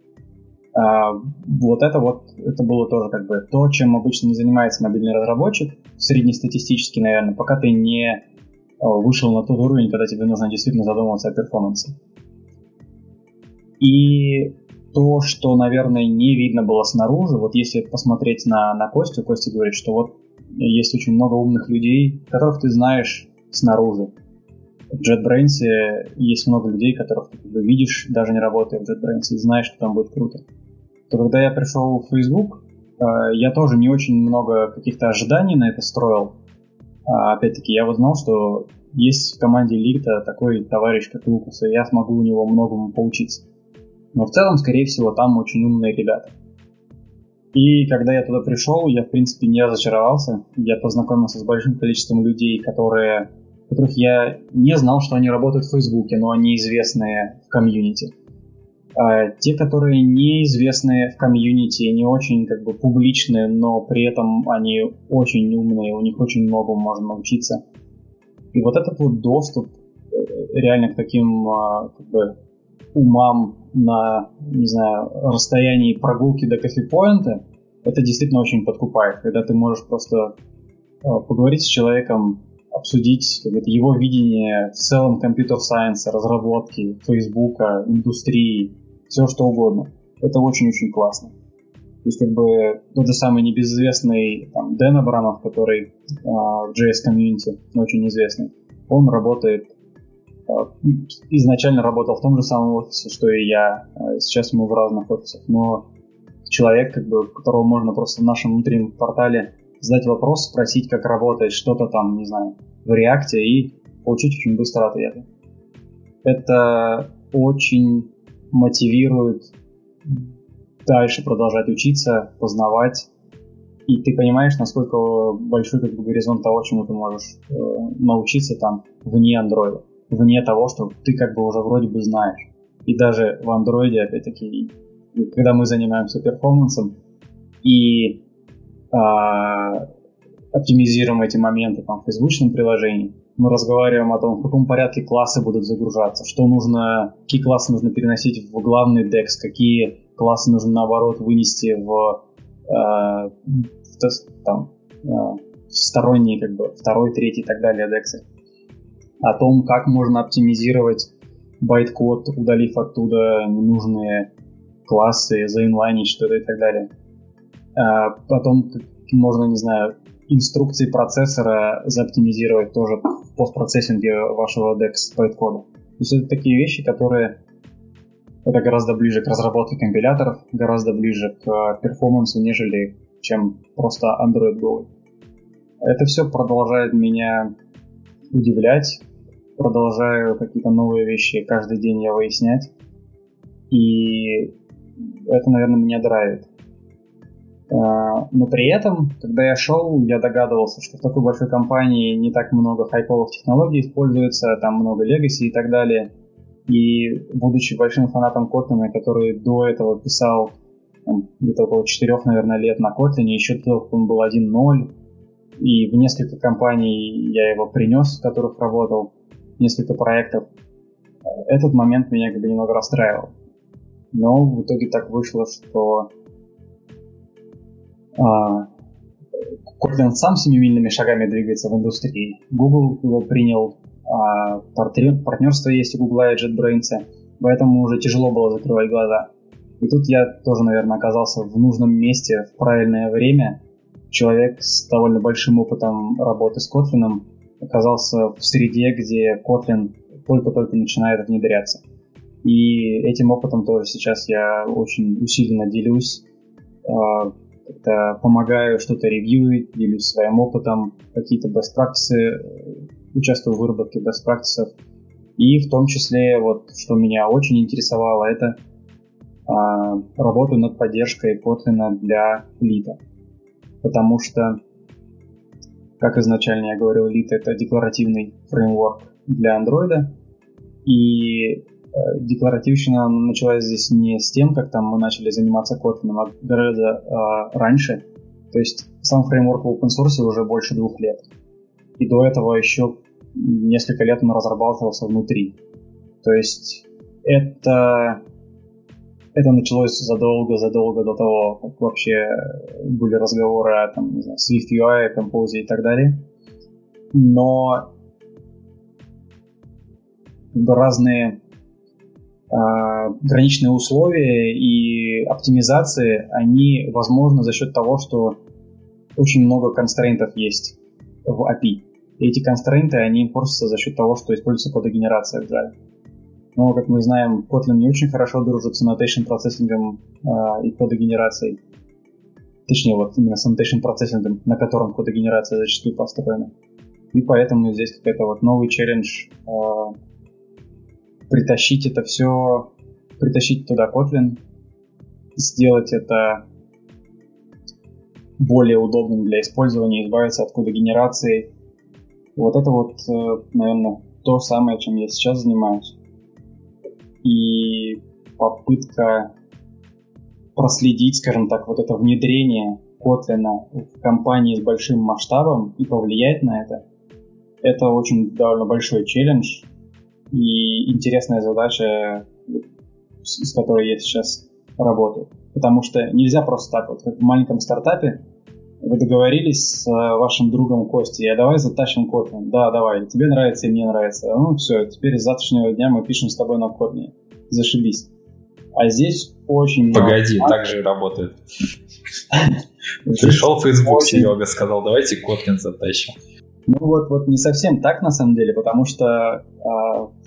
А, вот это вот, это было тоже как бы то, чем обычно не занимается мобильный разработчик, среднестатистически, наверное, пока ты не а, вышел на тот уровень, когда тебе нужно действительно задумываться о перформансе. И то, что, наверное, не видно было снаружи, вот если посмотреть на, на Костю, Костя говорит, что вот есть очень много умных людей, которых ты знаешь снаружи. В JetBrains есть много людей, которых ты как бы видишь, даже не работая в JetBrains, и знаешь, что там будет круто то когда я пришел в Facebook, э, я тоже не очень много каких-то ожиданий на это строил. А, опять-таки, я вот знал, что есть в команде Лита такой товарищ, как Лукас, и я смогу у него многому поучиться. Но в целом, скорее всего, там очень умные ребята. И когда я туда пришел, я, в принципе, не разочаровался. Я познакомился с большим количеством людей, которые, которых я не знал, что они работают в Фейсбуке, но они известные в комьюнити. А те, которые неизвестны в комьюнити, не очень как бы публичные, но при этом они очень умные, у них очень много можно научиться. И вот этот вот доступ э, реально к таким а, как бы умам на, не знаю, расстоянии прогулки до кофепоинта, это действительно очень подкупает, когда ты можешь просто а, поговорить с человеком, обсудить его видение в целом компьютер-сайенса, разработки, Фейсбука, индустрии, все что угодно. Это очень-очень классно. То есть, как бы, тот же самый небезызвестный там, Дэн Абрамов, который э, в JS комьюнити очень известный, он работает, э, изначально работал в том же самом офисе, что и я. Э, сейчас мы в разных офисах. Но человек, как бы, которого можно просто в нашем внутреннем портале задать вопрос, спросить, как работает что-то там, не знаю, в реакте и получить очень быстро ответы. Это очень мотивирует дальше продолжать учиться, познавать. И ты понимаешь, насколько большой как бы, горизонт того, чему ты можешь э, научиться там вне андроида, вне того, что ты как бы уже вроде бы знаешь. И даже в андроиде, опять-таки, когда мы занимаемся перформансом и а, оптимизируем эти моменты там, в фейсбучном приложении, мы разговариваем о том, в каком порядке классы будут загружаться, что нужно, какие классы нужно переносить в главный DEX, какие классы нужно наоборот вынести в, э, в, там, э, в сторонние, как бы, второй, третий и так далее DEX. О том, как можно оптимизировать байт-код, удалив оттуда ненужные классы, заинлайнить что-то и так далее. А потом можно, не знаю, инструкции процессора заоптимизировать тоже в постпроцессинге вашего DEX байт-кода. То есть это такие вещи, которые это гораздо ближе к разработке компиляторов, гораздо ближе к перформансу, нежели чем просто Android Go. Это все продолжает меня удивлять, продолжаю какие-то новые вещи каждый день я выяснять. И это, наверное, меня драйвит. А, но при этом, когда я шел, я догадывался, что в такой большой компании не так много хайповых технологий используется, там много legacy и так далее. И будучи большим фанатом Kotlin, который до этого писал где-то около 4, наверное, лет на Kotlin, еще до он был 1.0, и в несколько компаний я его принес, в которых работал, несколько проектов, этот момент меня как бы немного расстраивал. Но в итоге так вышло, что Kotlin сам семимильными шагами двигается в индустрии. Google принял, а партнерство есть у Google и JetBrains, поэтому уже тяжело было закрывать глаза. И тут я тоже, наверное, оказался в нужном месте в правильное время. Человек с довольно большим опытом работы с Kotlin оказался в среде, где Kotlin только-только начинает внедряться. И этим опытом тоже сейчас я очень усиленно делюсь, как-то помогаю что-то ревьюить, делюсь своим опытом, какие-то best practices, участвую в выработке best practices. И в том числе, вот, что меня очень интересовало, это а, работаю над поддержкой Kotlin для лита. Потому что, как изначально я говорил, лит это декларативный фреймворк для Android. И э, декларативщина началась здесь не с тем, как там мы начали заниматься Kotlin, а гораздо э, раньше. То есть сам фреймворк в open source уже больше двух лет. И до этого еще несколько лет он разрабатывался внутри. То есть это, это началось задолго-задолго до того, как вообще были разговоры о там, не знаю, Swift UI, Compose и так далее. Но разные граничные условия и оптимизации, они возможны за счет того, что очень много констрейнтов есть в API. И эти констрейнты, они инфорсятся за счет того, что используется кодогенерация в Java. Но, как мы знаем, Kotlin не очень хорошо дружит с annotation процессингом э, и кодогенерацией. Точнее, вот именно с annotation процессингом, на котором кодогенерация зачастую построена. И поэтому здесь какой-то вот новый челлендж э, притащить это все, притащить туда Kotlin, сделать это более удобным для использования, избавиться от кодогенерации. Вот это вот, э, наверное, то самое, чем я сейчас занимаюсь. И попытка проследить, скажем так, вот это внедрение Kotlin в компании с большим масштабом и повлиять на это, это очень довольно большой челлендж, и интересная задача, с которой я сейчас работаю. Потому что нельзя просто так вот, как в маленьком стартапе, вы договорились с вашим другом Костей, а давай затащим Kotlin. Да, давай, тебе нравится и мне нравится. Ну все, теперь с завтрашнего дня мы пишем с тобой на Kotlin. Зашибись. А здесь очень Погоди, много... так же работает. Пришел Facebook Серега, сказал, давайте Kotlin затащим. Ну вот, вот не совсем так на самом деле, потому что э, в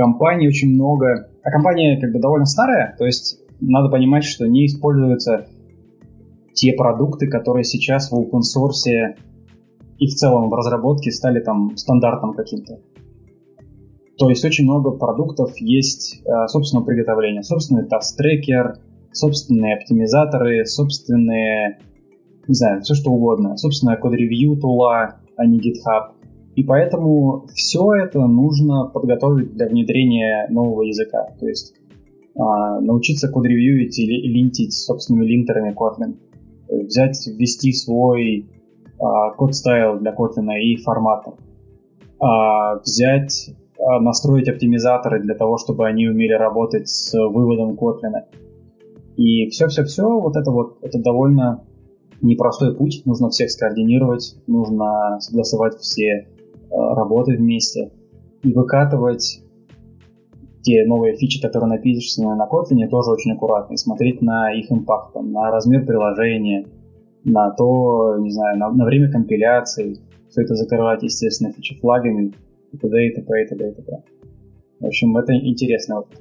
компании очень много... А компания как бы довольно старая, то есть надо понимать, что не используются те продукты, которые сейчас в open source и в целом в разработке стали там стандартом каким-то. То есть очень много продуктов есть э, собственного приготовления. Собственный таст-трекер, собственные оптимизаторы, собственные, не знаю, все что угодно. Собственная код-ревью тула, а не GitHub. И поэтому все это нужно подготовить для внедрения нового языка. То есть а, научиться код-ревьюить или линтить собственными линтерами Kotlin. Взять, ввести свой а, код-стайл для Kotlin и форматор. А, взять, а, настроить оптимизаторы для того, чтобы они умели работать с выводом Kotlin. И все-все-все, вот это вот, это довольно непростой путь. Нужно всех скоординировать, нужно согласовать все э, работы вместе и выкатывать те новые фичи, которые напишешь на Kotlin, тоже очень аккуратно, и смотреть на их импакт, там, на размер приложения, на то, не знаю, на, на время компиляции, все это закрывать, естественно, фичи-флагами, и т.д. и т.п. и т.д. и т.п. В общем, это интересный опыт.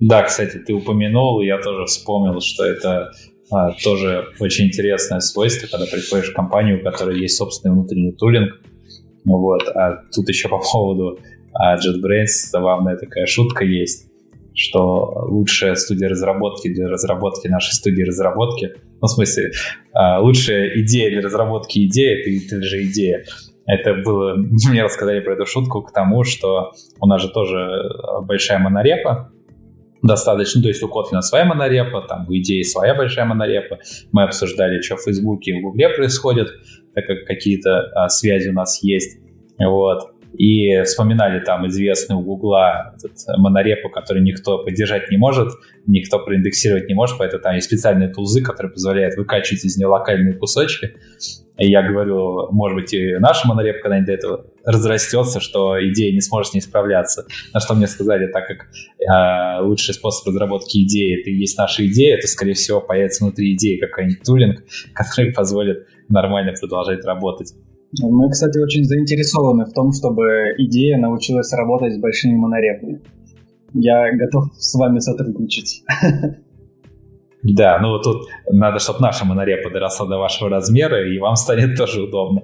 Да, кстати, ты упомянул, и я тоже вспомнил, что это а, тоже очень интересное свойство, когда приходишь в компанию, у которой есть собственный внутренний тулинг. Вот. А тут еще по поводу а, JetBrains забавная такая шутка есть, что лучшая студия разработки для разработки нашей студии разработки, ну, в смысле, а, лучшая идея для разработки идеи — это, это же идея. Это было, мне рассказали про эту шутку к тому, что у нас же тоже большая монорепа, достаточно, то есть у Kotlin своя монорепа, там у идеи своя большая монорепа. Мы обсуждали, что в Фейсбуке и в Гугле происходит, так как какие-то а, связи у нас есть. Вот. И вспоминали там известный у Гугла этот монорепу, который никто поддержать не может, никто проиндексировать не может, поэтому там есть специальные тулзы, которые позволяют выкачивать из нее локальные кусочки. И я говорю, может быть, и наша монорепа когда-нибудь до этого разрастется, что идея не сможет с ней справляться. На что мне сказали, так как э, лучший способ разработки идеи это и есть наша идея, то, скорее всего, появится внутри идеи какой-нибудь тулинг, который позволит нормально продолжать работать. Мы, кстати, очень заинтересованы в том, чтобы идея научилась работать с большими монорепами. Я готов с вами сотрудничать. Да, ну вот тут надо, чтобы наша монорепа доросла до вашего размера, и вам станет тоже удобно.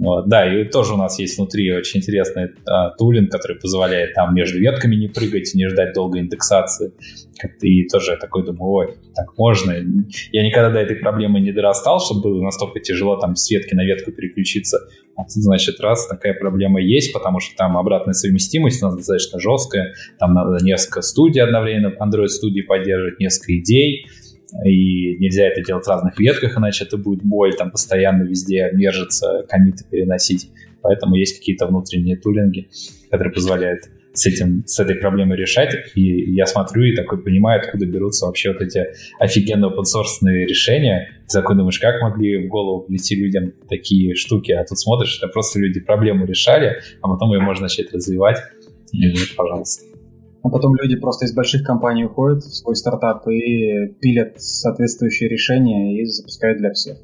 Вот, да, и тоже у нас есть внутри очень интересный а, тулинг, который позволяет там между ветками не прыгать, не ждать долгой индексации. И тоже я такой думаю, ой, так можно. Я никогда до этой проблемы не дорастал, чтобы было настолько тяжело там с ветки на ветку переключиться. А тут, значит, раз такая проблема есть, потому что там обратная совместимость у нас достаточно жесткая. Там надо несколько студий одновременно, Android-студии поддерживать, несколько идей и нельзя это делать в разных ветках, иначе это будет боль, там постоянно везде мержиться, комиты переносить. Поэтому есть какие-то внутренние тулинги, которые позволяют с, этим, с этой проблемой решать. И я смотрю и такой понимаю, откуда берутся вообще вот эти офигенные open решения. Ты такой думаешь, как могли в голову прийти людям такие штуки, а тут смотришь, это просто люди проблему решали, а потом ее можно начать развивать. И пожалуйста. А потом люди просто из больших компаний уходят в свой стартап и пилят соответствующие решения и запускают для всех.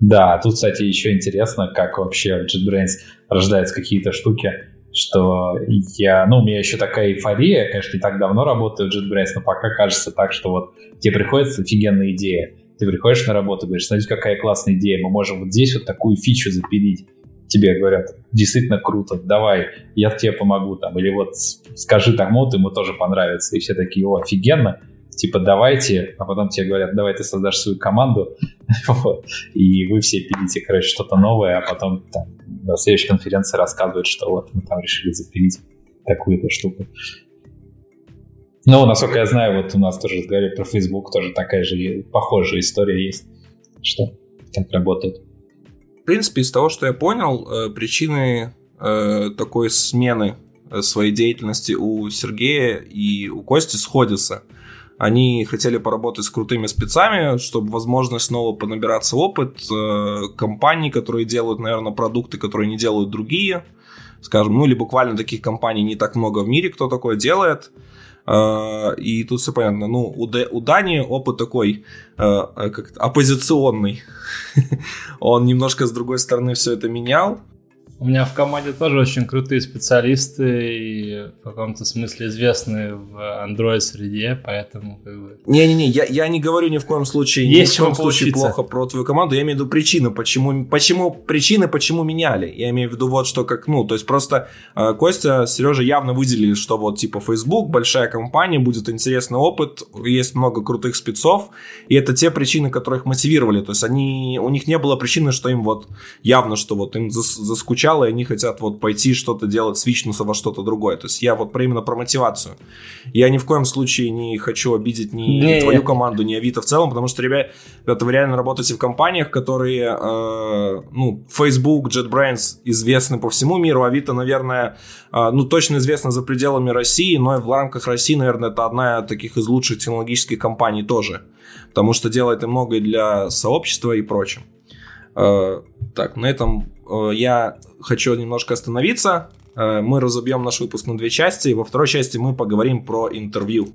Да, тут, кстати, еще интересно, как вообще в JetBrains рождаются какие-то штуки, что я, ну, у меня еще такая эйфория, я, конечно, не так давно работаю в JetBrains, но пока кажется так, что вот тебе приходится офигенная идея, ты приходишь на работу, говоришь, смотрите, какая классная идея, мы можем вот здесь вот такую фичу запилить тебе говорят, действительно круто, давай, я тебе помогу, там, или вот скажи тому, ему тоже понравится, и все такие, о, офигенно, типа, давайте, а потом тебе говорят, давай ты создашь свою команду, и вы все пилите, короче, что-то новое, а потом там на следующей конференции рассказывают, что вот мы там решили запилить такую-то штуку. Ну, насколько я знаю, вот у нас тоже разговаривали про Facebook, тоже такая же похожая история есть, что как работает. В принципе, из того, что я понял, э, причины э, такой смены э, своей деятельности у Сергея и у Кости сходятся. Они хотели поработать с крутыми спецами, чтобы возможность снова понабираться опыт. Компаний, которые делают, наверное, продукты, которые не делают другие. Скажем, ну или буквально таких компаний не так много в мире, кто такое делает. Э, и тут все понятно. Ну, у, Д, у Дани опыт такой как оппозиционный. Он немножко с другой стороны все это менял. У меня в команде тоже очень крутые специалисты и в каком-то смысле известные в Android-среде, поэтому как бы... Не-не-не, я, я не говорю ни в коем случае, Есть ни в коем случае плохо про твою команду, я имею в виду причины, почему, почему причины, почему меняли. Я имею в виду вот что как, ну, то есть просто э, Костя, Сережа явно выделили, что вот типа Facebook, большая компания, будет интересный опыт, есть много крутых спецов, и это те причины, которые их мотивировали, то есть они, у них не было причины, что им вот явно, что вот им зас, заскучало начала, и они хотят вот пойти что-то делать, свичнуться во что-то другое. То есть я вот про именно про мотивацию. Я ни в коем случае не хочу обидеть ни не, твою не. команду, ни Авито в целом, потому что, ребят, это вы реально работаете в компаниях, которые, э, ну, Facebook, JetBrains известны по всему миру, Авито, наверное, э, ну, точно известно за пределами России, но и в рамках России, наверное, это одна из таких из лучших технологических компаний тоже, потому что делает и многое для сообщества и прочее. Э, так, на этом я хочу немножко остановиться. Э, мы разобьем наш выпуск на две части. Во второй части мы поговорим про интервью.